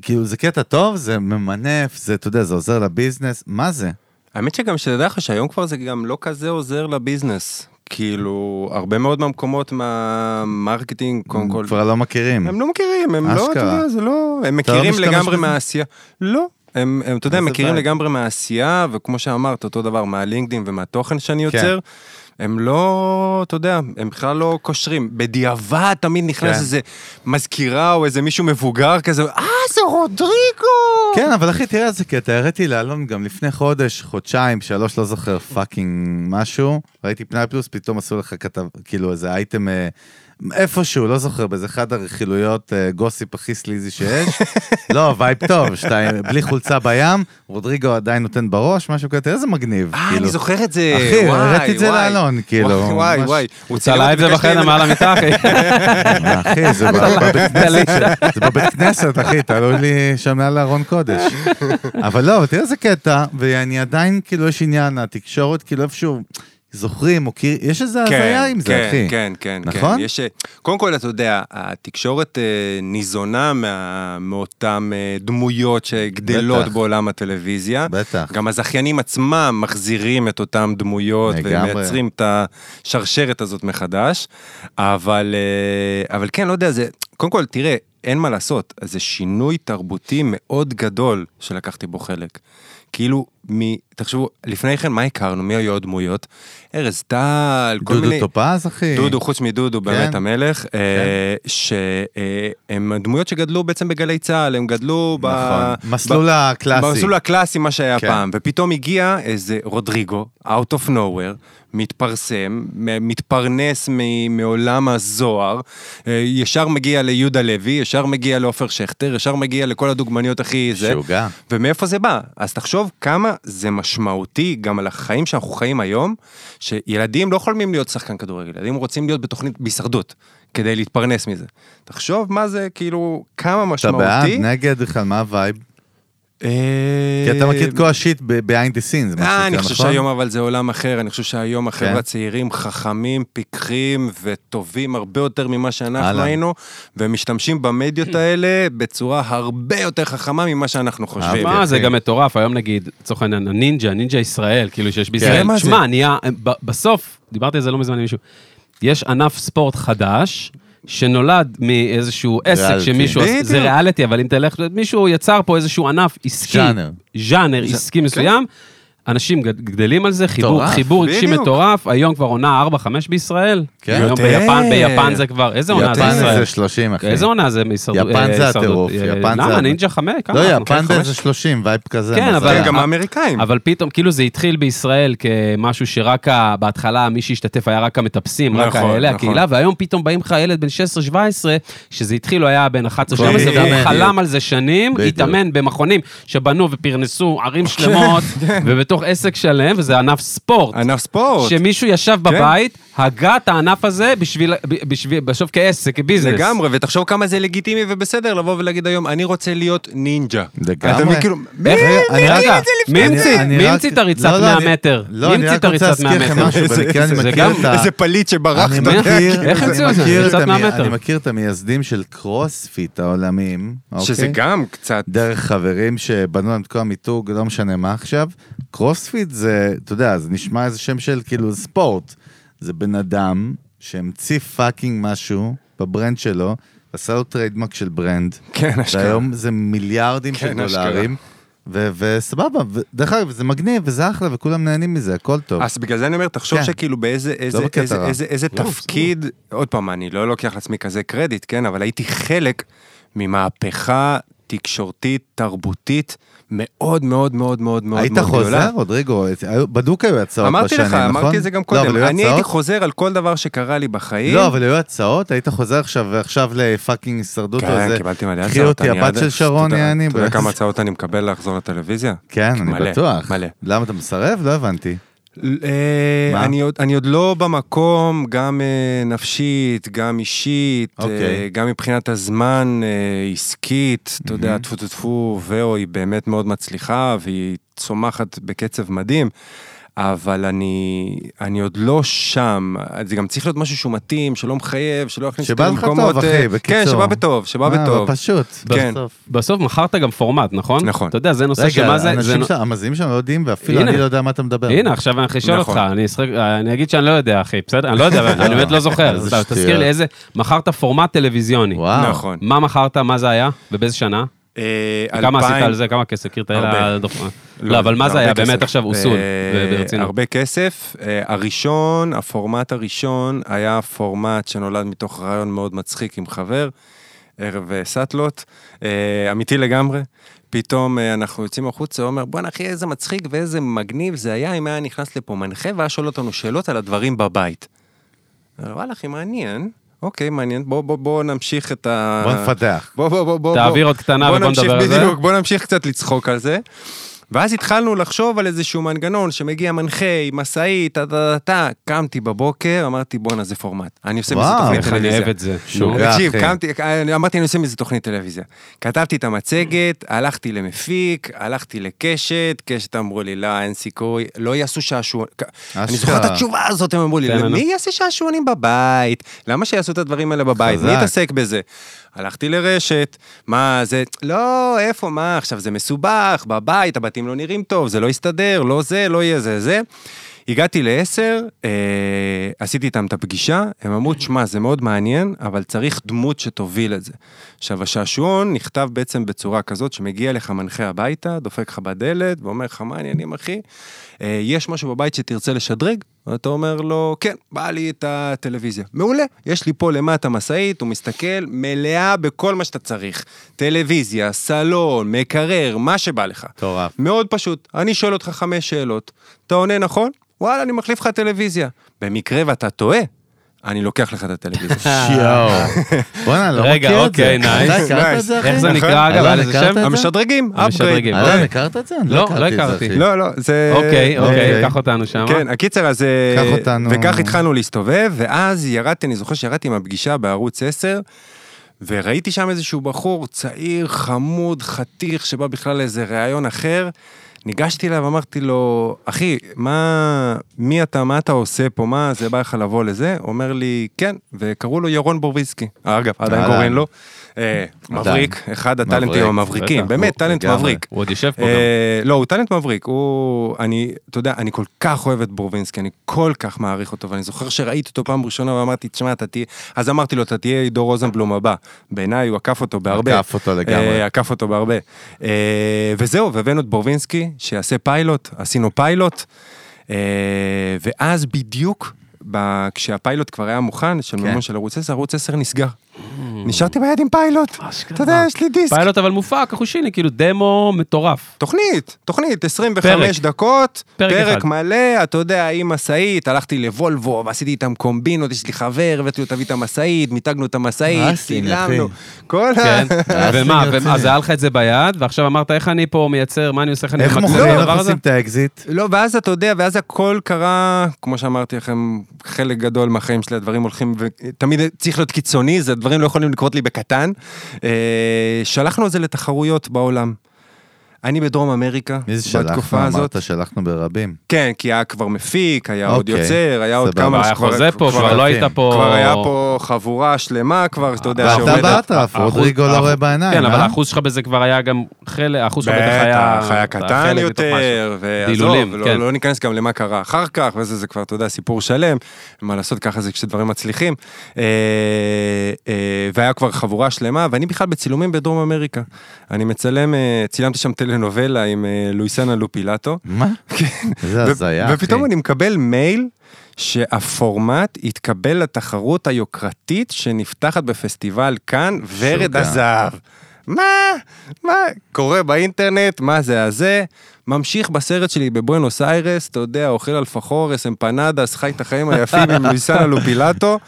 כאילו, זה קטע טוב, זה ממנף, זה, אתה יודע, זה עוזר לביזנס, מה זה? האמת שגם שתדע לך שהיום כבר זה גם לא כזה עוזר לביזנס. כאילו, הרבה מאוד מהמקומות מה marketing, קודם כל, כבר לא מכירים. הם לא מכירים, הם לא, אתה אשכרה. יודע, זה לא, הם לא מכירים משתמש לגמרי? מהעשייה. לא. הם, הם, אתה יודע, מכירים בעיה. לגמרי מהעשייה, וכמו שאמרת, אותו דבר מה-LinkedIn ומהתוכן שאני כן. יוצר, הם לא, אתה יודע, הם בכלל לא קושרים. בדיעבד תמיד נכנס כן. איזה מזכירה או איזה מישהו מבוגר כזה, אה, זה רודריגו! כן, אבל אחי, תראה איזה קטע, הראיתי לאלון גם לפני חודש, חודשיים, שלוש, לא זוכר, fucking משהו. ראיתי פנאי פלוס, פתאום עשו לך כתב, כאילו איזה אייטם אה, איפשהו, לא זוכר, באיזה אחד הרכילויות אה, gossip הכי סליזי שיש. לא, vibe טוב, שאתה בלי חולצה בים, רודריגו עדיין נותן בראש, משהו כזה, איזה מגניב. אה, כאילו. אני זוכר את זה, אחי, וואי, הראיתי את זה. לאלון, כאילו, וואי, וואי. הוא צלה את זה בחדר מעל המיטה, אחי. אחי, זה בבית כנסת, ש- זה בבית כנסת, אחי, תלוי לי שם מעל ארון קודש. אבל לא, אבל תראה איזה קטע, ואני עדיין, כאילו, יש עניין, התקשורת, כאילו, איפשהו, זוכרים, מוקיר, יש איזה כן, הזיה עם זה, כן, אחי. כן, כן, נכון? כן. יש, אה, קודם כל, אתה יודע, התקשורת אה, ניזונה מה, מאותן אה, דמויות שגדלות בטח. בעולם הטלוויזיה. בטח. גם הזכיינים עצמם מחזירים את אותן דמויות לגמרי. ומייצרים את השרשרת הזאת מחדש. אבל, אה, אבל כן, לא יודע, זה... קודם כל, תראה, אין מה לעשות, זה שינוי תרבותי מאוד גדול שלקחתי בו חלק. כאילו, מ... תחשבו, לפני כן, מה הכרנו? מי היו הדמויות? ארז טל, כל דודו מיני... טופז, אחי. דודו, חוץ מדודו, באמת כן. המלך, אה, שהם הדמויות שגדלו בעצם בגלי צה"ל, הם גדלו ב... נכון. מסלול ב- הקלאסי. במסלול הקלאסי, מה שהיה כן. פעם, ופתאום הגיע איזה רודריגו, out of nowhere, מתפרסם, מתפרנס מ- מעולם הזוהר, אה, ישר מגיע ליהודה לוי, ישר מגיע לעופר שכטר, ישר מגיע לכל הדוגמניות הכי זה. משוגע. ומאיפה זה בא? אז תחשוב כמה זה משמעותי גם על החיים שאנחנו חיים היום, שילדים לא חולמים להיות שחקן כדורגל, ילדים רוצים להיות בתוכנית בהישרדות, כדי להתפרנס מזה. תחשוב מה זה, כאילו, כמה אתה משמעותי. בעד, נגד, בכלל, מה ה vibe? כי אתה מכיר את כל ה shit ב-behind the scenes, מה אה, שנקרא, אני חושב נכון? שהיום אבל זה עולם אחר, אני חושב שהיום החבר'ה כן. הצעירים חכמים, פיקחים וטובים הרבה יותר ממה שאנחנו. היינו, והם משתמשים במדיות [clears throat] האלה בצורה הרבה יותר חכמה ממה שאנחנו חושבים. מה, זה. גם מטורף, היום נגיד, לצורך העניין, הנינג'ה, נינג'ה ישראל, כאילו שיש בישראל. מה זה? תשמע, נהיה, ב- בסוף, דיברתי על זה לא מזמן עם מישהו, יש ענף ספורט חדש, שנולד מאיזשהו עסק ריאליטי. שמישהו, זה. ריאליטי, אבל אם תלך, מישהו יצר פה איזשהו ענף עסקי, ז'אנר. ז'אנר עסקי מסוים, אנשים גד- גדלים על זה, חיבור, חיבור רגשי. מטורף, היום כבר עונה 4-5 בישראל. כן. היום יותר. ביפן, ביפן זה כבר, איזה עונה זה יפן ישראל? זה 30, אחי. איזה עונה זה מהישרדות? יפן אה, זה הישרדות? הטירוף, אה, יפן זה... למה? נינג'ה חמש? כמה לא, אנחנו? יפן כן, זה 30, vibe כזה. כן, מזל. אבל- גם אה, האמריקאים. אבל פתאום, כאילו זה התחיל בישראל כמשהו שרק בהתחלה מי שהשתתף היה רק המטפסים, רק נכון, האלה, נכון. הקהילה, והיום פתאום באים לך ילד בן 16-17, שזה התחיל, הוא היה בן 11-12, בדיוק. והוא חלם על זה שנים. התאמן במכונים שבנו ופרנסו ערים שלמות, [laughs] ובתוך עסק שלם, וזה ענף ספורט. ענף ספורט. שמישהו ישב בבית, הגה את הענף הזה בשביל, בשביל, בסוף כעסק, כ business. לגמרי, ותחשוב כמה זה לגיטימי ובסדר לבוא ולהגיד היום, אני רוצה להיות נינג'ה. לגמרי. אתה מבין, כאילו, מי רגע, אני רגע, רק- מי המציא? המציא את הריצת לא, לא, 100 אני- מטר? לא, מי אני המציא את הריצת 100 להזכיר לכם מטר? זה את ה... איזה פליט שברח. איך אני המציאו את זה? ריצת את המי- 100 מטר. אני מכיר את המייסדים של קרוספיט העולמיים, שזה אוקיי? גם קצת... דרך חברים שבנו להם את כל המיתוג, לא משנה מה עכשיו. קרוספיט זה, אתה יודע, זה נשמע איזה שם של כאילו ספורט. זה בן אדם שהמציא fucking משהו ב brand שלו, עשה לו טריידמרק של ברנד. כן, אשכרה. והיום זה מיליארדים של כן, אשכרה. דולרים. ו- וסבבה, ודרך אגב, זה מגניב וזה אחלה וכולם נהנים מזה, הכל טוב. אז בגלל זה אני אומר, תחשוב כן. שכאילו באיזה איזה, בקטע איזה, רע. איזה, איזה לא, תפקיד, עוד פעם, אני לא לוקח לעצמי כזה קרדיט, כן, אבל הייתי חלק ממהפכה תקשורתית, תרבותית, מאוד מאוד מאוד מאוד מאוד היית גדולה. חוזר, רודריגו? בדוק היו הצעות אמרתי בשנים, לך, נכון? אמרתי את זה גם לא, אבל קודם, היו אני הייתי הצעות? חוזר על כל דבר שקרה לי בחיים. לא, אבל היו הצעות, היית חוזר עכשיו ועכשיו לפאקינג הישרדות כן, איזה... קיבלתי מלא קחי הצעות. אותי, אני הבת עד- של שרון יעני. אתה יודע כמה הצעות אני מקבל לחזור לטלוויזיה? כן, אני מלא, בטוח. מלא. למה אתה מסרב? לא הבנתי. אה? אני עוד, אני עוד לא במקום, גם אה, נפשית, גם אישית, אוקיי. אה, גם מבחינת הזמן אה, עסקית, אתה יודע, טפו טפו טפו, ואו היא באמת מאוד מצליחה והיא צומחת בקצב מדהים. אבל אני, אני עוד לא שם, זה גם צריך להיות משהו שהוא מתאים, שלא מחייב, שלא יכניס שבא לך טוב, אחי, אה, בקיצור. כן, שבא בטוב, שבא אה, בטוב. פשוט, כן. בסוף. בסוף מכרת גם פורמט, נכון? נכון. אתה יודע, זה נושא רגע, שמה זה... זה אנשים שם, המאזינים שם לא יודעים, ואפילו הנה. אני לא יודע מה אתה מדבר. הנה, עכשיו אני אשאל נכון. אותך, אני אשחק- אני אגיד שאני לא יודע, אחי, בסדר? אני לא יודע, אני באמת לא זוכר. [laughs] תזכיר. לי איזה... מכרת פורמט טלוויזיוני. וואו. נכון. מה מכרת, מה זה היה, ובאיזה שנה? אה, כמה עשית 2000 על זה, כמה כסף? את הרבה. האלה? לא, אבל מה זה היה. באמת עכשיו אוסול, אה, ברצינות. הרבה כסף. אה, הראשון, הפורמט הראשון, היה פורמט שנולד מתוך רעיון מאוד מצחיק עם חבר, ערב סאטלות, אמיתי לגמרי. פתאום אנחנו יוצאים החוצה, הוא אומר, בואנה אחי, איזה מצחיק ואיזה מגניב זה היה אם היה נכנס לפה מנחה והיה שואל אותנו שאלות על הדברים בבית. וואלה אחי, מעניין. אוקיי, מעניין, בוא, בוא, בוא נמשיך את ה... בוא נפתח. בוא, בוא, בוא, בוא. תעביר בוא. עוד קטנה בוא ובוא נדבר על זה. בדיוק, בוא נמשיך קצת לצחוק על זה. ואז התחלנו לחשוב על איזשהו מנגנון שמגיע מנחה עם משאית, טה טה טה טה, קמתי בבוקר, אמרתי בואנה זה פורמט, אני עושה מזה וואו, תוכנית איך אני טלוויזיה. אוהב את זה. תקשיב. קמתי, אמרתי אני עושה מזה תוכנית טלוויזיה. כתבתי את המצגת, הלכתי למפיק, הלכתי לקשת, קשת אמרו לי, לא, אין סיכוי, לא יעשו שעשועון. אני זוכר את התשובה הזאת, הם אמרו לי, כן, למי. יעשה שעשועונים בבית? למה שיעשו את הדברים האלה בבית? מי. יתעסק בזה? הלכתי לרשת, מה זה, לא, איפה, מה, עכשיו זה מסובך, בבית, הבתים לא נראים טוב, זה לא יסתדר, לא זה, לא יהיה זה, זה. הגעתי לעשר, אה, עשיתי איתם את הפגישה, הם אמרו, תשמע, זה מאוד מעניין, אבל צריך דמות שתוביל את זה. עכשיו, השעשועון נכתב בעצם בצורה כזאת שמגיע לך מנחה הביתה, דופק לך בדלת ואומר לך, מה העניינים, אחי? אה, יש משהו בבית שתרצה לשדרג? ואתה אומר לו, כן, בא לי את הטלוויזיה. מעולה, יש לי פה למטה משאית, הוא מסתכל, מלאה בכל מה שאתה צריך. טלוויזיה, סלון, מקרר, מה שבא לך. מטורף. מאוד פשוט, אני שואל אותך חמש שאלות. אתה עונה נכון? וואלה, אני מחליף לך טלוויזיה. במקרה ואתה טועה, אני לוקח לך את הטלוויזיה. [laughs] [laughs] בוא'נה, לא רגע, מכיר את זה. אוקיי, נייס. אתה הכרת את זה, אחי? איך זה נכון. נקרא, אגב? היה לזה שם? זה? המשדרגים, המשדרגים. אלון, כן. הכרת את זה? לא, לא הכרתי זה. אחי. לא, לא, זה... אוקיי, אוקיי, אוקיי. קח אותנו שם. כן, הקיצר הזה... קח אותנו. וכך התחלנו להסתובב, ואז ירדתי, אני זוכר שירדתי עם הפגישה בערוץ 10, וראיתי שם איזשהו בחור צעיר, חמוד, חתיך, שבא בכלל לאיזה ראיון אחר. ניגשתי אליו, אמרתי לו, אחי, מה, מי אתה, מה אתה עושה פה, מה, זה בא לך לבוא לזה? אומר לי, כן, וקראו לו ירון בורביסקי. אגב, עדיין. קוראים לו. אה, מבריק, אחד הטאלנטים מבריק, המבריקים, באמת, טאלנט לגמרי. מבריק. הוא עוד יושב פה גם. אה, לא, הוא טאלנט מבריק, הוא... אני, אתה יודע, אני כל כך אוהב את בורבינסקי, אני כל כך מעריך אותו, ואני זוכר שראיתי אותו פעם ראשונה ואמרתי, תשמע, אתה תהיה... אז אמרתי לו, אתה תהיה עידו רוזנבלום הבא. בעיניי הוא עקף אותו בהרבה. עקף אותו לגמרי. אה, עקף אותו בהרבה. וזהו, והבאנו את בורבינסקי, שיעשה פיילוט, עשינו פיילוט, ואז בדיוק, כשהפיילוט כבר היה מוכן, של כן. מימון של ערוץ 10, ערוץ 10 נסגר. נשארתי ביד עם פיילוט. אתה יודע, יש לי דיסק. פיילוט אבל מופק, אחושיני, כאילו דמו מטורף. תוכנית, תוכנית, 25 פרק. דקות, פרק. מלא, אתה יודע, עם משאית, הלכתי לוולבו ועשיתי איתם קומבינות, יש לי חבר, הבאתי לו תביא את המשאית, מיתגנו את המשאית, צילמנו. כל ה... כן, [laughs] ומה. אז היה לך את זה ביד, ועכשיו אמרת, איך אני פה מייצר, מה אני עושה, איך אני ממקסם איך הזה? עושים את האקזיט? לא, ואז אתה יודע, ואז הכל קרה, כמו שאמרתי לכם, חלק גדול מהחיים שלי, הדברים הולכים, ותמיד צריך להיות קיצוני, זה דברים לא יכולים לקרות לי בקטן. אה, שלחנו את זה לתחרויות בעולם. אני בדרום אמריקה, מי זה שלחנו? בתקופה הזאת. אמרת שלחנו ברבים. כן, כי היה כבר מפיק, היה עוד אוקיי, יוצר, היה עוד. כמה... היה חוזה פה, כבר לא היית פה... כבר היה פה חבורה שלמה כבר, שאתה יודע, ואתה שעומדת... באטרף, האחוז- רודריגו לא רואה בעיניים, כן, אבל אה? האחוז שלך בזה כבר היה גם חלק, האחוז שלך בטח היה... בטח, היה קטן יותר, ועזוב, דילולים, לא- כן. לא ניכנס גם למה קרה אחר כך, וזה זה כבר, אתה יודע, סיפור שלם, מה לעשות, ככה זה כשדברים מצליחים. אה, אה, והיה כבר חבורה שלמה, ואני בכלל בצילומים בדרום אמריקה. אני מצלם, צילמתי שם טלנובלה עם אה, לואיסנה לופילטו. מה? [laughs] איזה הזיה, אחי. ופתאום אני מקבל מייל שהפורמט יתקבל לתחרות היוקרתית שנפתחת בפסטיבל כאן, ורד. הזהב. מה? מה? קורא באינטרנט, מה זה הזה? ממשיך בסרט שלי בבואנוס איירס, אתה יודע, אוכל אלפחורס, אמפנדס, חי את החיים היפים עם [laughs] לואיסנה לופילטו.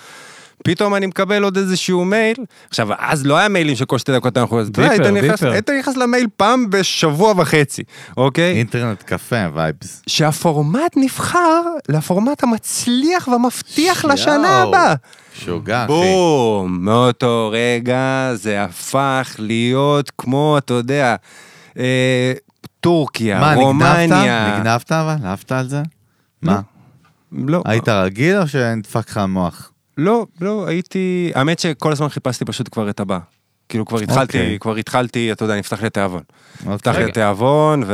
פתאום אני מקבל עוד איזשהו מייל, עכשיו, אז לא היה מיילים של כל שתי דקות אנחנו... ביפר, היית נכנס- ביפר. היית נכנס למייל פעם בשבוע וחצי, אוקיי? אינטרנט קפה, vibes. שהפורמט נבחר לפורמט המצליח והמבטיח יואו. לשנה הבאה. שוגע, אחי. בום, מאותו רגע זה הפך להיות כמו, אתה יודע, אה, טורקיה, מה, נגנבת? רומניה. נגנבת אבל? אהבת על זה? מה? לא, היית רגיל או שנדפק לך המוח? לא, לא, הייתי, האמת שכל הזמן חיפשתי פשוט כבר את הבא. כאילו כבר התחלתי, אוקיי. כבר התחלתי, אתה יודע, נפתח לי התיאבון. נפתח לי אוקיי. התיאבון, ו...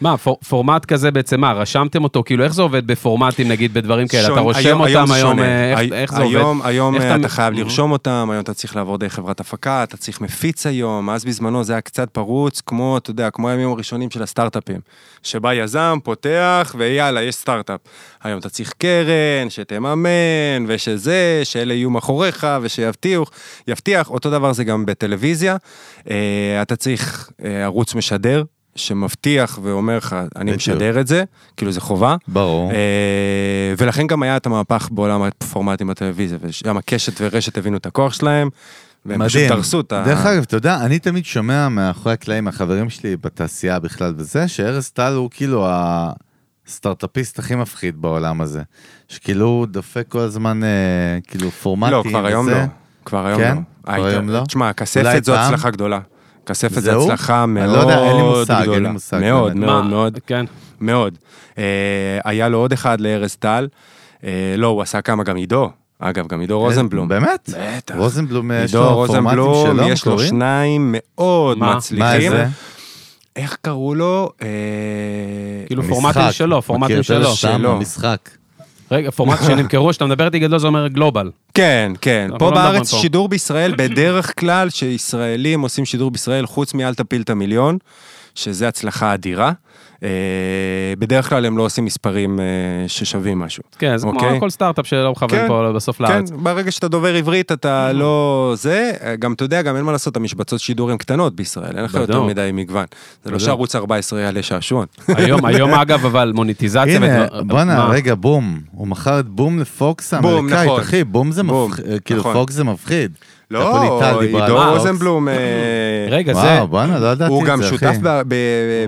מה, פור- פורמט כזה בעצם, מה, רשמתם אותו? כאילו, איך זה עובד בפורמטים, נגיד, בדברים כאלה? אתה שון- רושם היום- אותם היום, שונה. אה, איך- הי- איך זה עובד? היום, היום איך אה, אתה- אתה חייב. לרשום אותם, היום אתה צריך לעבור דרך חברת הפקה, אתה צריך מפיץ היום, אז בזמנו זה היה קצת פרוץ, כמו, אתה יודע, כמו הימים הראשונים של הסטארט-אפים, שבא יזם, פותח, ויאללה, יש סטארט-אפ. היום אתה צריך קרן, שתממן, ושזה, שאלה יהיו מאחוריך, ושיבטיח, יבטיח, אותו דבר זה גם בטלוויזיה. אה, אתה צריך אה, ערוץ משדר. שמבטיח ואומר לך, אני בדיוק. משדר את זה, כאילו זה חובה. ברור. אה, ולכן גם היה את המהפך בעולם הפורמטים בטלוויזיה, ושם הקשת ורשת הבינו את הכוח שלהם, והם פשוט דרסו את ה... דרך אגב, אתה יודע, אני תמיד שומע מאחורי הקלעים, מהחברים שלי בתעשייה בכלל וזה, שארז טל הוא כאילו הסטארט-אפיסט הכי מפחיד בעולם הזה. שכאילו הוא דופק כל הזמן, אה, כאילו, פורמטים לא, כבר היום וזה. לא. כבר היום כן? לא. כבר היום לא? תשמע, כספת זו פעם? הצלחה גדולה. כספת זו? הצלחה אני מאוד לא יודע, אין לי מושג, אין לי גדולה. מושג, מאוד, באמת. מאוד, מה? מאוד, כן. מאוד. אה, היה לו עוד אחד לארז טל. אה, לא, הוא עשה כמה, גם עידו. אגב, גם עידו רוזנבלום. באמת? בטח. רוזנבלום, יש עידו לו פורמטים רוזנבלום, שלו, יש לו? שניים מאוד מה? מה מצליחים. זה? איך קראו לו? אה, כאילו. פורמטים שלו, פורמטים מכיר את שלו. שלו. המשחק. רגע, פורמט [laughs] שנמכרו, כשאתה מדבר איתי גדול זה אומר גלובל. כן, כן. פה לא בארץ פה. שידור בישראל, בדרך כלל שישראלים עושים שידור בישראל, חוץ מאל תפיל את המיליון, שזה הצלחה אדירה. אה, בדרך כלל הם לא עושים מספרים אה, ששווים משהו. כן, זה כמו אוקיי. כל סטארט-אפ שלא מכוון כן, פה בסוף כן, לארץ. ברגע שאתה דובר עברית אתה לא זה, גם אתה יודע, גם אין מה לעשות, המשבצות שידור הן קטנות בישראל, אין לך יותר. מדי מגוון. זה לא. שערוץ 14 יעלה שעשועון. היום, היום אגב, אבל מוניטיזציה... הנה, בואנה? רגע, בום. הוא מכר את בום לפוקס האמריקאית, נכון. אחי, בום זה מפחיד, כאילו נכון. פוקס זה מפחיד. לא, עידו. רוזנבלום, אה, רגע, זה... וואו, בואנה, לא ידעתי הוא את גם זה, שותף אחי. ב-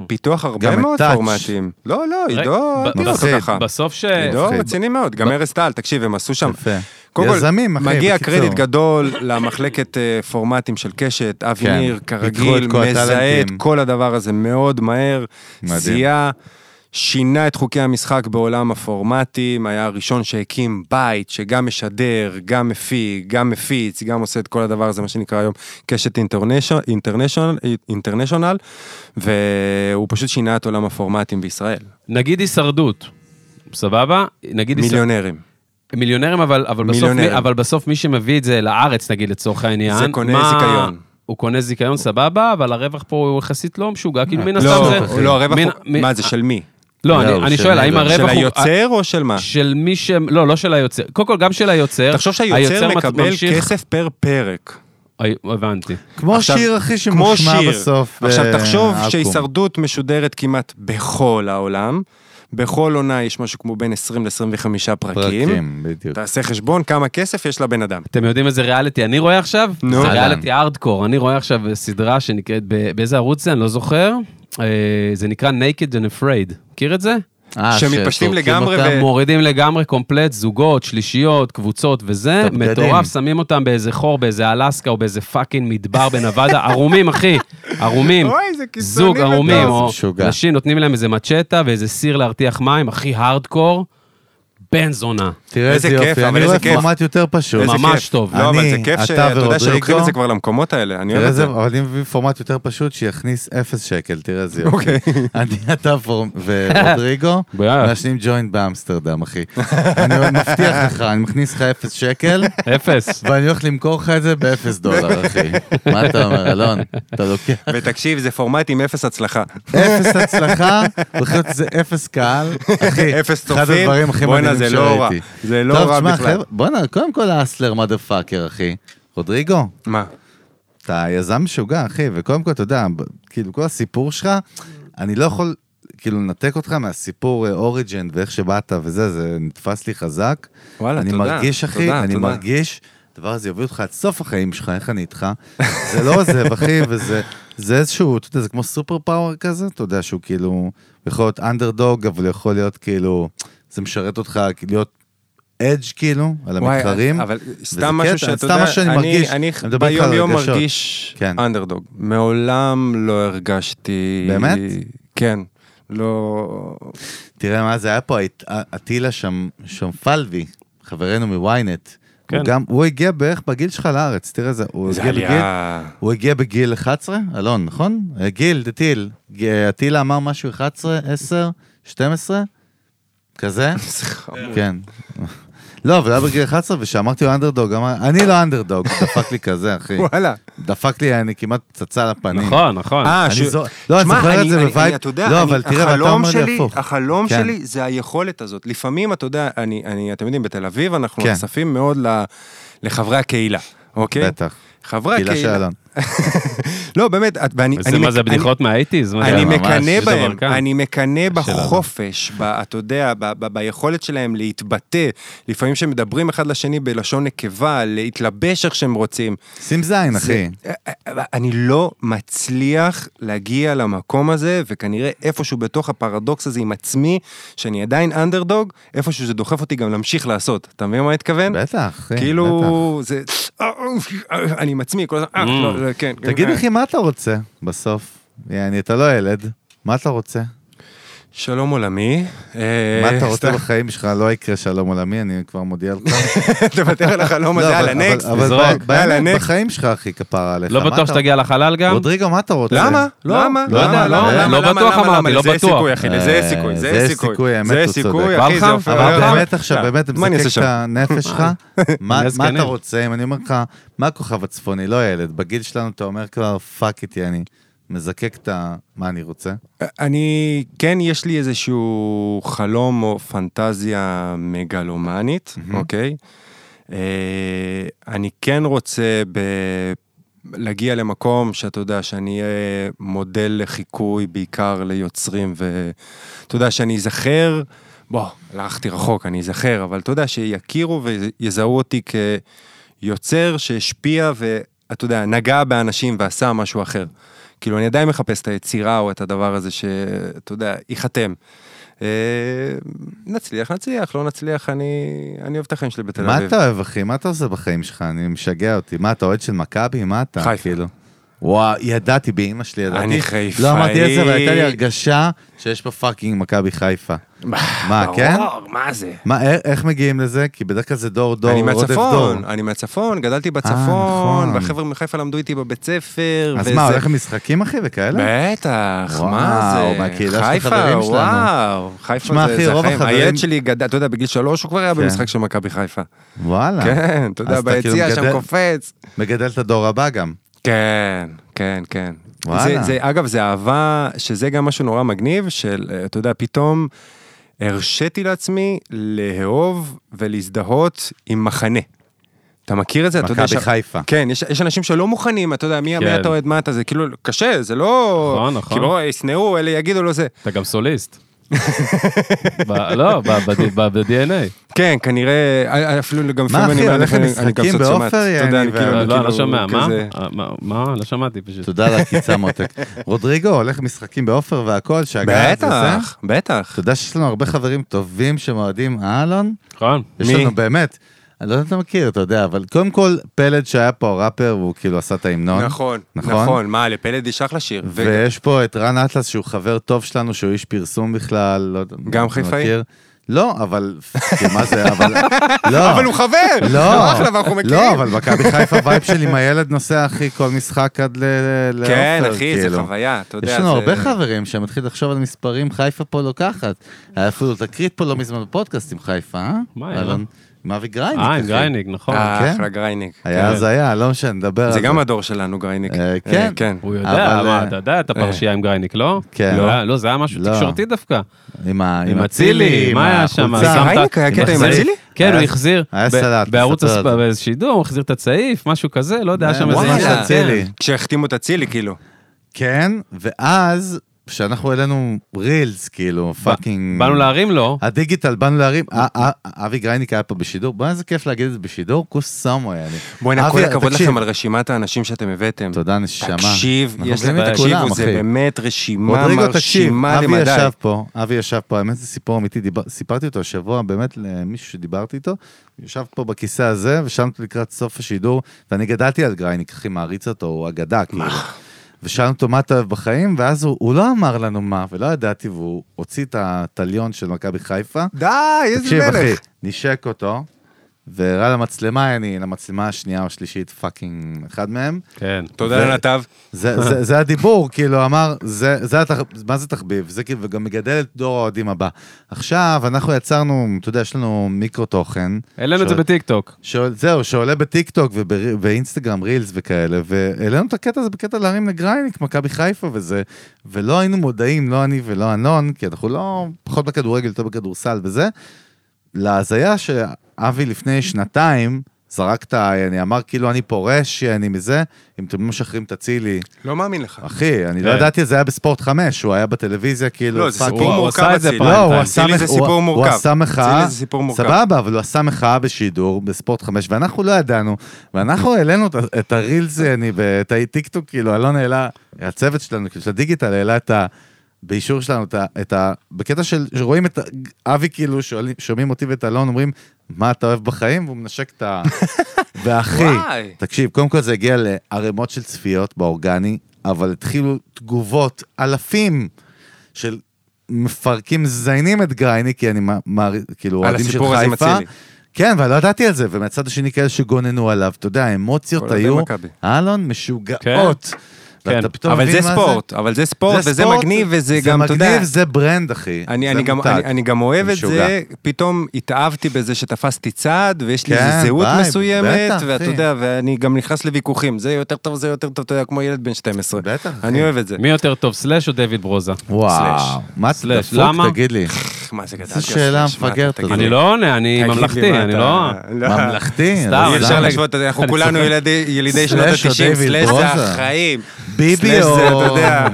בפיתוח הרבה גם את מאוד. פורמטים. לא, לא, עידו, ב- אל תראה אותו. ככה. בסוף ש... עידו. רציני מאוד, גם ארז טל, תקשיב, הם עשו שם. יפה. קודם כל, יזמים, אחי, מגיע בקיצור. קרדיט גדול למחלקת אה, פורמטים של קשת, אבי כן, ניר, פיתחו כרגיל, מזהה את. כל הדבר הזה מאוד מהר, מדהים. זיהה, שינה את חוקי המשחק בעולם הפורמטים, היה הראשון שהקים בית שגם משדר, גם מפיק, גם מפיץ, גם עושה את כל הדבר הזה, מה שנקרא היום קשת אינטרנשיונל, אינטרנשיונל, והוא פשוט שינה את עולם הפורמטים בישראל. נגיד הישרדות, סבבה? נגיד. מיליונרים. מיליונרים, אבל, אבל, בסוף, מיליונרים. מי, אבל בסוף מי שמביא את זה לארץ, נגיד, לצורך העניין, זה קונה זיכיון. הוא קונה זיכיון סבבה, אבל הרווח פה הוא יחסית לא משוגע, כאילו מן הסתם לא, זה... לא, הרווח הוא, מה זה, של מי? לא, לא, אני, אני של שואל, האם? הרווח של הוא... היוצר או של מה? של מי ש... לא, לא של היוצר. קודם כל, גם של היוצר. תחשוב שהיוצר מקבל ממשיך- כסף פר פרק. אי, הבנתי. כמו עכשיו, שיר, אחי, שמושמע שיר. בסוף. עכשיו אה, תחשוב עכו"ם. שהישרדות משודרת כמעט בכל העולם. בכל עונה יש משהו כמו בין 20 ל-25 פרקים. פרקים, בדיוק. תעשה חשבון כמה כסף יש לבן אדם. אתם יודעים איזה ריאליטי אני רואה עכשיו? נו. זה. ריאליטי ארדקור. אני רואה עכשיו סדרה שנקראת, ב- באיזה ערוץ זה? אני לא זוכר. אה, זה נקרא Naked and Afraid. מכיר את זה? אה, שמתפשטים לגמרי אותם. ו- מורידים לגמרי קומפלט, זוגות, שלישיות, קבוצות וזה. מטורף, שמים אותם באיזה חור, באיזה אלסקה או באיזה fucking מדבר בנבדה, [laughs] ערומים אחי, ערומים, אוי, זה קיצוני זוג. ערומים, או. נשים נותנים להם איזה מצ'טה ואיזה סיר להרתיח מים, הכי הארדקור, בן זונה, תראה איזה איזה כיף, אבל אני איזה רואה כיף. פורמט יותר פשוט. ממש. טוב. לא, אבל אני, זה כיף אתה שאתה יודע שלוקחים את זה כבר למקומות האלה, אני אוהב את זה. אבל אני מביא פורמט יותר פשוט שיכניס אפס שקל, תראה איזה יופי. אוקיי. [laughs] אני, אתה. ורודריגו. [laughs] מעשנים ג'וינט באמסטרדם, אחי. [laughs] אני מבטיח לך, אני מכניס לך אפס שקל, אפס. ואני הולך למכור לך את זה באפס דולר, אחי. מה אתה אומר, אלון? אתה לוקח ותקשיב, זה פורמט עם אפס הצלחה. אפס הצלחה, איזה אפס קהל, אחי. אפס אחד הדברים הכי מדהימים זה לא רע. זה לא רע בכלל. בואנה, קודם כל האסלר מדה פאקר, אחי. רודריגו, מה? אתה יזם משוגע, אחי, וקודם כל, אתה יודע, כאילו, כל הסיפור שלך, אני לא יכול, כאילו, לנתק אותך מהסיפור אוריג'ן ואיך שבאת וזה, זה נתפס לי חזק. וואלה, אני תודה. מרגיש, אחי, תודה, אני תודה. מרגיש, הדבר הזה יוביל אותך עד סוף החיים שלך, איך אני איתך? זה לא עוזב, אחי, [laughs] וזה זה איזשהו, אתה יודע, זה כמו סופר פאוור כזה, אתה יודע, שהוא כאילו, יכול להיות אנדרדוג, אבל יכול להיות כאילו, זה משרת אותך להיות אדג' כאילו, על וואי, המתחרים. אבל סתם משהו שאתה סתם יודע, מה שאני אני- מרגיש, אני אני ביום יום רגשות. מרגיש כן. אנדרדוג. מעולם לא הרגשתי... באמת? כן. לא... תראה מה זה היה פה, אטילה שם, שם פלבי, חברנו מוויינט. כן. הוא גם, הוא הגיע בערך בגיל שלך לארץ, תראה זה, הוא זה הגיע בגיל, עלייה... הוא הגיע בגיל 11, אלון, נכון? אה, גיל. ג- אטילה אמר משהו 11, 10, 12? כזה? [laughs] כן. לא, אבל היה בגיל 11, וכשאמרתי לו אנדרדוג, אמר, אני לא אנדרדוג, [laughs] דפק לי כזה, אחי. וואלה. דפק לי, אני כמעט פצצה על הפנים. נכון, נכון. אה, ש- לא, אני זוכר את זה אני- בווייב, אתה יודע, לא, אבל תראה, החלום אומר לי שלי- הפוך. החלום כן. שלי זה היכולת הזאת. לפעמים, אתה יודע, אני, אני- אתם יודעים, בתל אביב אנחנו כן. נחשפים מאוד ל- לחברי הקהילה, אוקיי? בטח. חברי קהילה של הקהילה... אלון. [laughs] לא, באמת, את- ואני... זה אני מה מק- זה בדיחות מהאייטיז? אני מקנא בהם. אני מקנא. בחופש, ב- אתה יודע, ב- ב- ביכולת שלהם להתבטא. לפעמים שהם מדברים אחד לשני בלשון נקבה, להתלבש איך שהם רוצים. שים זין, אחי. זה- אני לא מצליח להגיע למקום הזה, וכנראה איפשהו בתוך הפרדוקס הזה עם עצמי, שאני עדיין אנדרדוג, איפשהו זה דוחף אותי גם להמשיך לעשות. אתה מבין מה אני מתכוון? בטח, אחי, בטח. כאילו, זה... אני עם עצמי, כל הזמן, אה, לא, לא, כן. תגיד, אה. אחי, מה אתה רוצה בסוף? יעני, אתה לא ילד, מה אתה רוצה? שלום עולמי. מה אה, אתה רוצה בחיים שלך? לא יקרה שלום עולמי, אני כבר מודיע לך. [laughs] תוותר על החלום הזה, לא, יאללה, אבל- next. אבל. בחיים שלך, אחי, כפרה עליך. לא מה בטוח שתגיע לחלל גם? רודריגו, מה אתה רוצה? למה? לא, למה? לא יודע? לא? לא? בטוח? אמרתי? לא בטוח. סיכוי, אחי, לזה אה, סיכוי, זה זה סיכוי. זה סיכוי. אחי, זה? אופן. אבל באמת עכשיו, באמת, מה אעשה את? הנפש שלך, [laughs] מה מה אתה. רוצה? אם אני אומר לך, מה הכוכב הצפוני? לא ילד, בגיל שלנו אתה אומר כבר, fuck it, אני מזקק את ה... מה אני רוצה? אני, כן, יש לי איזשהו חלום או פנטזיה מגלומנית, אוקיי? אה, אני כן רוצה ב... להגיע למקום שאתה יודע, שאני אהיה מודל לחיקוי בעיקר ליוצרים, ואתה יודע, שאני אזכר, בוא, הלכתי רחוק, אני אזכר, אבל אתה יודע, שיכירו ויזהו אותי כיוצר שהשפיע ואתה יודע, נגע באנשים ועשה משהו אחר. כאילו, אני עדיין מחפש את היצירה או את הדבר הזה שאתה יודע, ייחתם. אה, נצליח, נצליח, לא נצליח, אני, אני אוהב את החיים שלי בתל מה אביב. אתה אוהב, אחי? מה אתה עושה בחיים שלך? אני משגע אותי. מה, אתה אוהד של מכבי? מה אתה? חיפה. כאילו. וואו, ידעתי באמא שלי, ידעתי. אני חיפאי. לא אמרתי את זה, אבל הייתה לי הרגשה שיש פה fucking מכבי חיפה. מה, ברור, כן? מה זה? מה, א- איך מגיעים לזה? כי בדרך כלל זה דור דור, אני רודף מהצפון, דור. אני מהצפון, גדלתי נכון. בצפון, והחבר'ה מחיפה למדו איתי בבית ספר. אז מה, הולך למשחקים, אחי, וכאלה? בטח, מה זה? מהקהילה של חיפה, החברים שלנו. וואו, חיפה שמע, זה אחי, זה רוב החיים. החברים- הילד שלי גדל, אתה יודע, בגיל שלוש הוא כבר היה כן. במשחק של מכבי חיפה. וואלה. כן, אתה יודע, אז אתה כאילו ביציע שם קופץ. מגדל את הדור הבא גם. כן, כן, כן. וואלה. זה, זה, אגב, זה אהבה, שזה גם משהו נורא מגניב, של, אה, אתה יודע, פתאום הרשיתי לעצמי לאהוב ולהזדהות עם מחנה. אתה מכיר את זה? אתה יודע מכבי ש- חיפה. כן, יש, יש אנשים שלא מוכנים, אתה יודע, מי, מי כן. אתה אוהד, מה אתה, זה כאילו קשה, זה לא... נכון, נכון. כאילו, ישנאו, אלה יגידו לו זה. אתה גם סוליסט. ב- לא, ב- ב- ב- ב-DNA. כן, כנראה, אה, אפילו גם מה, לפעמים אני הולך אני- אני למשחקים גם קצת אני כאילו- לא, אני לא כאילו שומע, מה? אה, מה? מה? לא שמעתי פשוט. תודה על העקיצה מותק. [laughs] רודריגו הולך משחקים בעופר והכל, שהגעה זה זה. בטח, בטח. אתה יודע שיש לנו הרבה חברים טובים שמועדים, אה, אלון? נכון. יש? לנו באמת, אני לא יודע אם אתה מכיר, אתה יודע, אבל קודם כל, פלד שהיה פה הראפר, והוא כאילו עשה את ההמנון. נכון, נכון? נכון, מה, לפלד יש אחלה שיר. ו- ויש פה את רן אטלס, שהוא חבר טוב שלנו, שהוא איש פרסום בכלל, לא יודע. גם חיפאי? לא, אבל, מה זה, אבל, [laughs] לא. אבל הוא חבר! לא, הוא אחלה ואנחנו מכירים. לא, אבל מכבי חיפה vibe שלי עם הילד נוסע, אחי, כל משחק עד ל- לעופר, כן, אחי, זה כאילו. חוויה, אתה יודע. יש לנו הרבה חברים שהם התחילו לחשוב על מספרים, חיפה פה לוקחת. היה אפילו תקרית פה לא מזמן בפודקאסט עם חיפה, אה? מה? אלון? עם אבי גרייניק. אה, עם. גרייניק, נכון. אה, כן? אחלה גרייניק. היה כן. הזיה, לא משנה, נדבר על זה זה. גם הדור שלנו, גרייניק. אה, אה, כן. כן. הוא יודע, אבל, מה, אה, אתה יודע את הפרשייה עם גרייניק, לא? כן. לא, היה- לא, זה היה משהו לא. תקשורתי דווקא. עם אצילי, מה היה שם? גרייניק היה קטע עם. אצילי? כן, הוא היה- החזיר. היה סלט, בערוץ תספר הספ... על זה. באיזה שידור, הוא החזיר את הצעיף, משהו כזה, לא יודע, היה שם איזה... כן. כשהחתימו את אצילי, כאילו. כן, ואז, כשאנחנו העלינו reels, כאילו, fucking... באנו להרים לו, הדיגיטל, באנו להרים, אה, אה, אבי גרייניק היה פה בשידור, בוא איזה כיף להגיד את זה בשידור, כוס אומו היה לי. בוא'נה, כל אבי, הכבוד. לכם על רשימת האנשים שאתם הבאתם. תודה, נשמה. תקשיב, יש להם, תקשיבו, זה. באמת רשימה מרשימה אבי למדי. ישב פה, אבי ישב פה, האמת זה סיפור אמיתי, סיפרתי אותו השבוע באמת למישהו שדיברתי איתו, ישב פה בכיסא הזה, ושם לקראת סוף השידור, ואני גדלתי על גרייניק, אחי, מעריץ אותו, הוא אגדה, כאילו. ושאלנו אותו מה אתה אוהב בחיים, ואז הוא, הוא לא אמר לנו מה, ולא ידעתי, והוא הוציא את התליון של מכבי חיפה. די, איזה תקשיב, אחי, מלך. נשק אותו, והראה למצלמה, אני, למצלמה השנייה או השלישית, fucking אחד מהם. כן. תודה לנתב. זה, זה, זה הדיבור, [laughs] כאילו, אמר, זה, זה התח... מה זה תחביב? זה כאילו, וגם מגדל את דור האוהדים הבא. עכשיו, אנחנו יצרנו, אתה יודע, יש לנו מיקרו תוכן. העלינו את זה בטיקטוק. שואל, זהו, שעולה בטיקטוק ואינסטגרם רילס וכאלה, והעלינו את הקטע הזה בקטע להרים לגרייניק, מכבי חיפה וזה, ולא היינו מודעים, לא אני ולא אנון, כי אנחנו לא, פחות בכדורגל, יותר בכדורסל וזה, להזיה שאבי לפני שנתיים זרקת, אני אמר כאילו אני פורש, אני מזה, אם אתם לא משחררים את אצילי. לא מאמין לך. אחי, אני לא כן. ידעתי, זה היה בספורט 5, הוא היה בטלוויזיה, כאילו, לא, זה סיפור מורכב את אצילי. לא, הוא. עשה אצילי זה סיפור הוא- הוא מורכב. עשה מחאה, אצילי זה סיפור מורכב. סבבה, אבל הוא עשה מחאה בשידור, בספורט 5, ואנחנו לא ידענו, ואנחנו העלינו את ה- את הרילס, אני, ואת הטיקטוק, כאילו, אלון העלה, הצוות שלנו, כאילו, של הדיגיטל, העלה את ה... באישור שלנו, את ה, את ה... בקטע של, שרואים את אבי כאילו, שואלים, שומעים אותי ואת אלון, אומרים, מה אתה אוהב בחיים? והוא מנשק את ה... [laughs] ואחי. תקשיב, קודם כל זה הגיע לערימות של צפיות באורגני, אבל התחילו תגובות, אלפים של מפרקים, מזיינים את גרייני, כי אני מעריך, כאילו, אוהדים של חיפה. כן, ואני לא ידעתי על זה, ומהצד השני כאלה שגוננו עליו, אתה יודע, האמוציות היו. אלון, משוגעות. ואתה כן. פתאום אבל מבין זה מה ספורט, אבל זה ספורט, זה וזה ספורט, מגניב, וזה זה גם, אתה יודע... מגניב, זה brand, אחי. אני, זה אני, גם. אני, אני גם אוהב את. זה, פתאום התאהבתי בזה שתפסתי צד, ויש לי כן, איזו זהות vibe, מסוימת, בטח, ואתה. יודע, ואני גם נכנס לוויכוחים, זה יותר טוב, זה יותר טוב, אתה יודע, כמו ילד בן 12. בטח. אני אוהב את זה. מי יותר טוב, סלאש או דיוויד ברוזה? וואו, מה סלאש. דפוק, למה? תגיד לי. [laughs] מה זה גדלתי? איזו שאלה סלאש, אתה מפגרת תגיד הזאת. לי? אני לא עונה, אני ממלכתי, אני אתה- לא... לא. ממלכתי. סתם, אפשר למה? להשוות, אתה אנחנו כולנו ילידי שנות סלאש או ה-90, דיוויד סלאש זה ברוזה? החיים. ביבי סלאש או... זה, אתה יודע,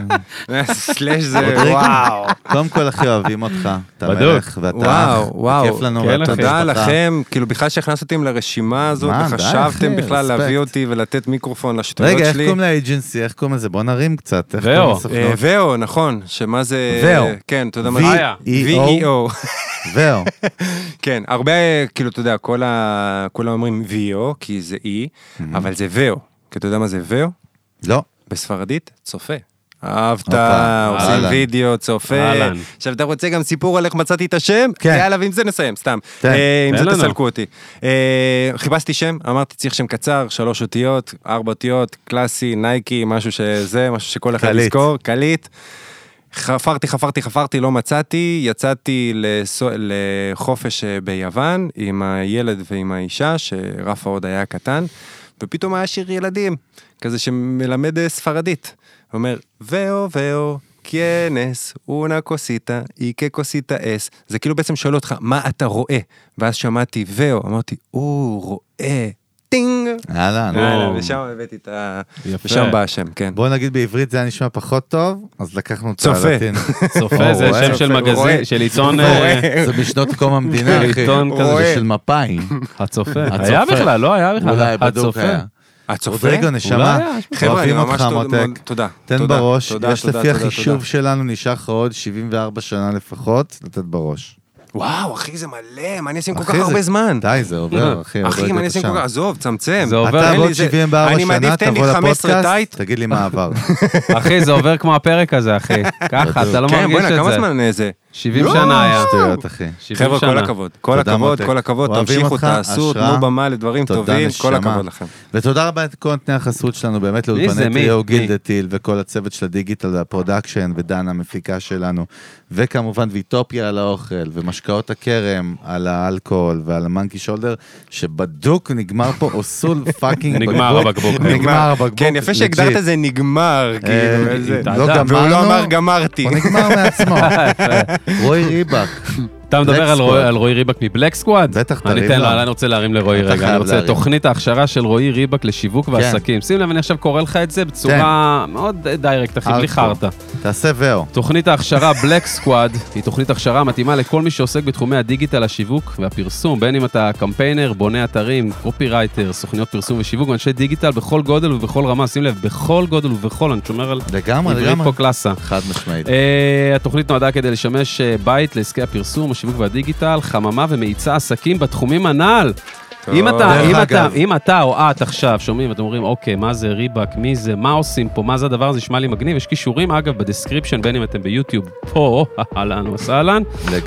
סלאש זה? וואו. קודם כל, אחי, אוהבים אותך. אתה בדוק. מלך, ואתה וואו, אח. וואו. כיף לנו, כן, ואתה. תודה. לכם, כאילו בכלל שהכנסתם לרשימה הזאת, וחשבתם בכלל להביא. אותי ולתת מיקרופון לשטויות רגע, איך שלי. קוראים לאג'נסי? איך קוראים לזה? בוא נרים קצת. ואו. אה? ואו, נכון, שמה זה... ואו. כן, אתה יודע מה זה? VEO. [laughs] ואו. [laughs] כן, הרבה, כאילו, אתה יודע. כולם אומרים VEO, כי זה E, אבל זה ואו. כי אתה יודע מה זה veo? לא. בספרדית, צופה. אהבת, עושים אהלן. וידאו, צופה. אהלן. עכשיו, אתה רוצה גם סיפור על איך מצאתי את השם? כן. יאללה, ועם זה נסיים, סתם. אה, עם תן זה לנו. תסלקו אותי. אה, חיפשתי שם, אמרתי, צריך שם קצר, שלוש אותיות, ארבע אותיות, קלאסי, נייקי, משהו שזה, משהו שכל אחד קליט. יזכור, קליט. חפרתי, חפרתי, חפרתי, לא מצאתי, יצאתי לסו- לחופש אה, ביוון עם הילד ועם האישה, שרפה עוד היה קטן, ופתאום היה שיר ילדים, כזה שמלמד אה, ספרדית. הוא אומר, ואו ואו, קיינס, אונה קוסיטה, איקה קוסיטה אס. זה כאילו בעצם שואל אותך, מה אתה רואה? ואז שמעתי ואו, אמרתי, הוא רואה, טינג. אהלן. יאללה, או. ושם הבאתי את ה... יפה. ושם בא השם, כן. בוא נגיד בעברית זה היה נשמע פחות טוב, אז לקחנו את צופה. הלטין. [laughs] צופה זה רואה, שם של צופה, מגזין. של עיתון. אה, זה בשנות קום המדינה, [laughs] אחי. עיתון כזה זה. של מפאי. הצופה. היה בכלל, לא היה בכלל. אולי בדוק. היה. הצופה? רודריגו, אולי נשמה, חבר'ה, אני אוהבים ממש מותק. תודה. תן בראש, יש לפי החישוב. שלנו, נשאר לך עוד 74 שנה לפחות, לתת בראש. וואו, אחי, זה מלא, מה אני אעשה עם כל אחי, כך הרבה זמן? די, זה עובר, אחי. עוד אחי, לא מה אני עם כל שם. כך... עזוב, צמצם. זה עובר. אתה אין לי בעוד זה- 74 אני מעדיף, שנה תבוא 15 לפודקאסט. תגיד לי מה עבר. אחי, זה עובר כמו הפרק הזה, אחי. [laughs] ככה, אתה לא כן, מרגיש בוא'נה, את כמה זה. זמן זה? 70 לא. שנה היה. שטויות, אחי. 70 חבר'ה, כל. הכבוד. כל הכבוד. כל הכבוד, תמשיכו, תעשו. תנו במה לדברים טובים, כל. הכבוד לכם. ותודה רבה לכל נותני החסות שלנו, באמת? לאולפני? טריו? גילדטיל וכל הצוות של הדיגיטל וה production ודנה המפיקה שלנו, וכמובן ויטופיה על האוכל, ומשקאות הכרם על האלכוהול ועל ה Monkey Shoulder, שבדוק נגמר פה [laughs] אוסול fucking נגמר הבקבוק. נגמר הבקבוק. כן, יפה שהגדרת. את זה נגמר, כאילו, אה, איזה... לא והוא גמרנו, והוא לא אמר גמרתי. הוא נגמר [laughs] מעצמו. רועי ריבק. [laughs] אתה מדבר על רועי- ריבק מ Black Squad? בטח, אני תרים לו. אני רוצה להרים לרועי רגע. אני רוצה. תוכנית ההכשרה של רועי ריבק לשיווק ועסקים. שים לב, אני עכשיו קורא לך את זה בצורה מאוד direct, אחי, בלי. חרטא. תעשה ואו. תוכנית ההכשרה [laughs] Black Squad היא תוכנית הכשרה מתאימה לכל מי שעוסק בתחומי הדיגיטל, השיווק והפרסום, בין אם אתה קמפיינר, בונה אתרים, קופירייטר, סוכניות פרסום ושיווק, ואנשי דיגיטל בכל גודל ובכל רמה, שים לב, בכל גודל ובכל, אני שומר על לגמרי, עברית לגמרי. פה קלאסה. חד משמעית. אה, התוכנית נועדה כדי לשמש אה, בית לעסקי הפרסום, השיווק והדיגיטל, חממה ומאיצה עסקים בתחומים הנ"ל. אם אתה, אם, אתה. אם אתה או את עכשיו שומעים ואתם אומרים, אוקיי, מה זה ריבק, מי זה, מה עושים פה, מה זה הדבר הזה, נשמע לי מגניב, יש קישורים אגב ב description, בין אם אתם ביוטיוב פה, [laughs] אהלן וסהלן,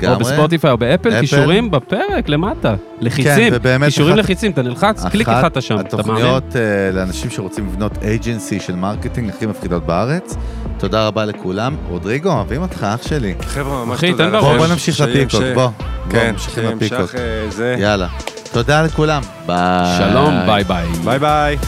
או. בספוטיפיי או באפל, אפל. קישורים בפרק למטה, לחיצים, כן, אחת- לחיצים, אתה נלחץ, קליק אחד אתה שם, אתה מאמין? התוכניות אה, לאנשים שרוצים לבנות agency של marketing הכי מפחידות בארץ. תודה רבה לכולם. רודריגו, אוהבים אותך, אח שלי. חבר'ה, ממש תודה לכם. בראש. בוא נמשיך לפיקוק, המשך. בוא. כן, נמשיך שיהיה. המשך אה, זה. יאללה. תודה לכולם. ביי. שלום, bye bye. bye bye.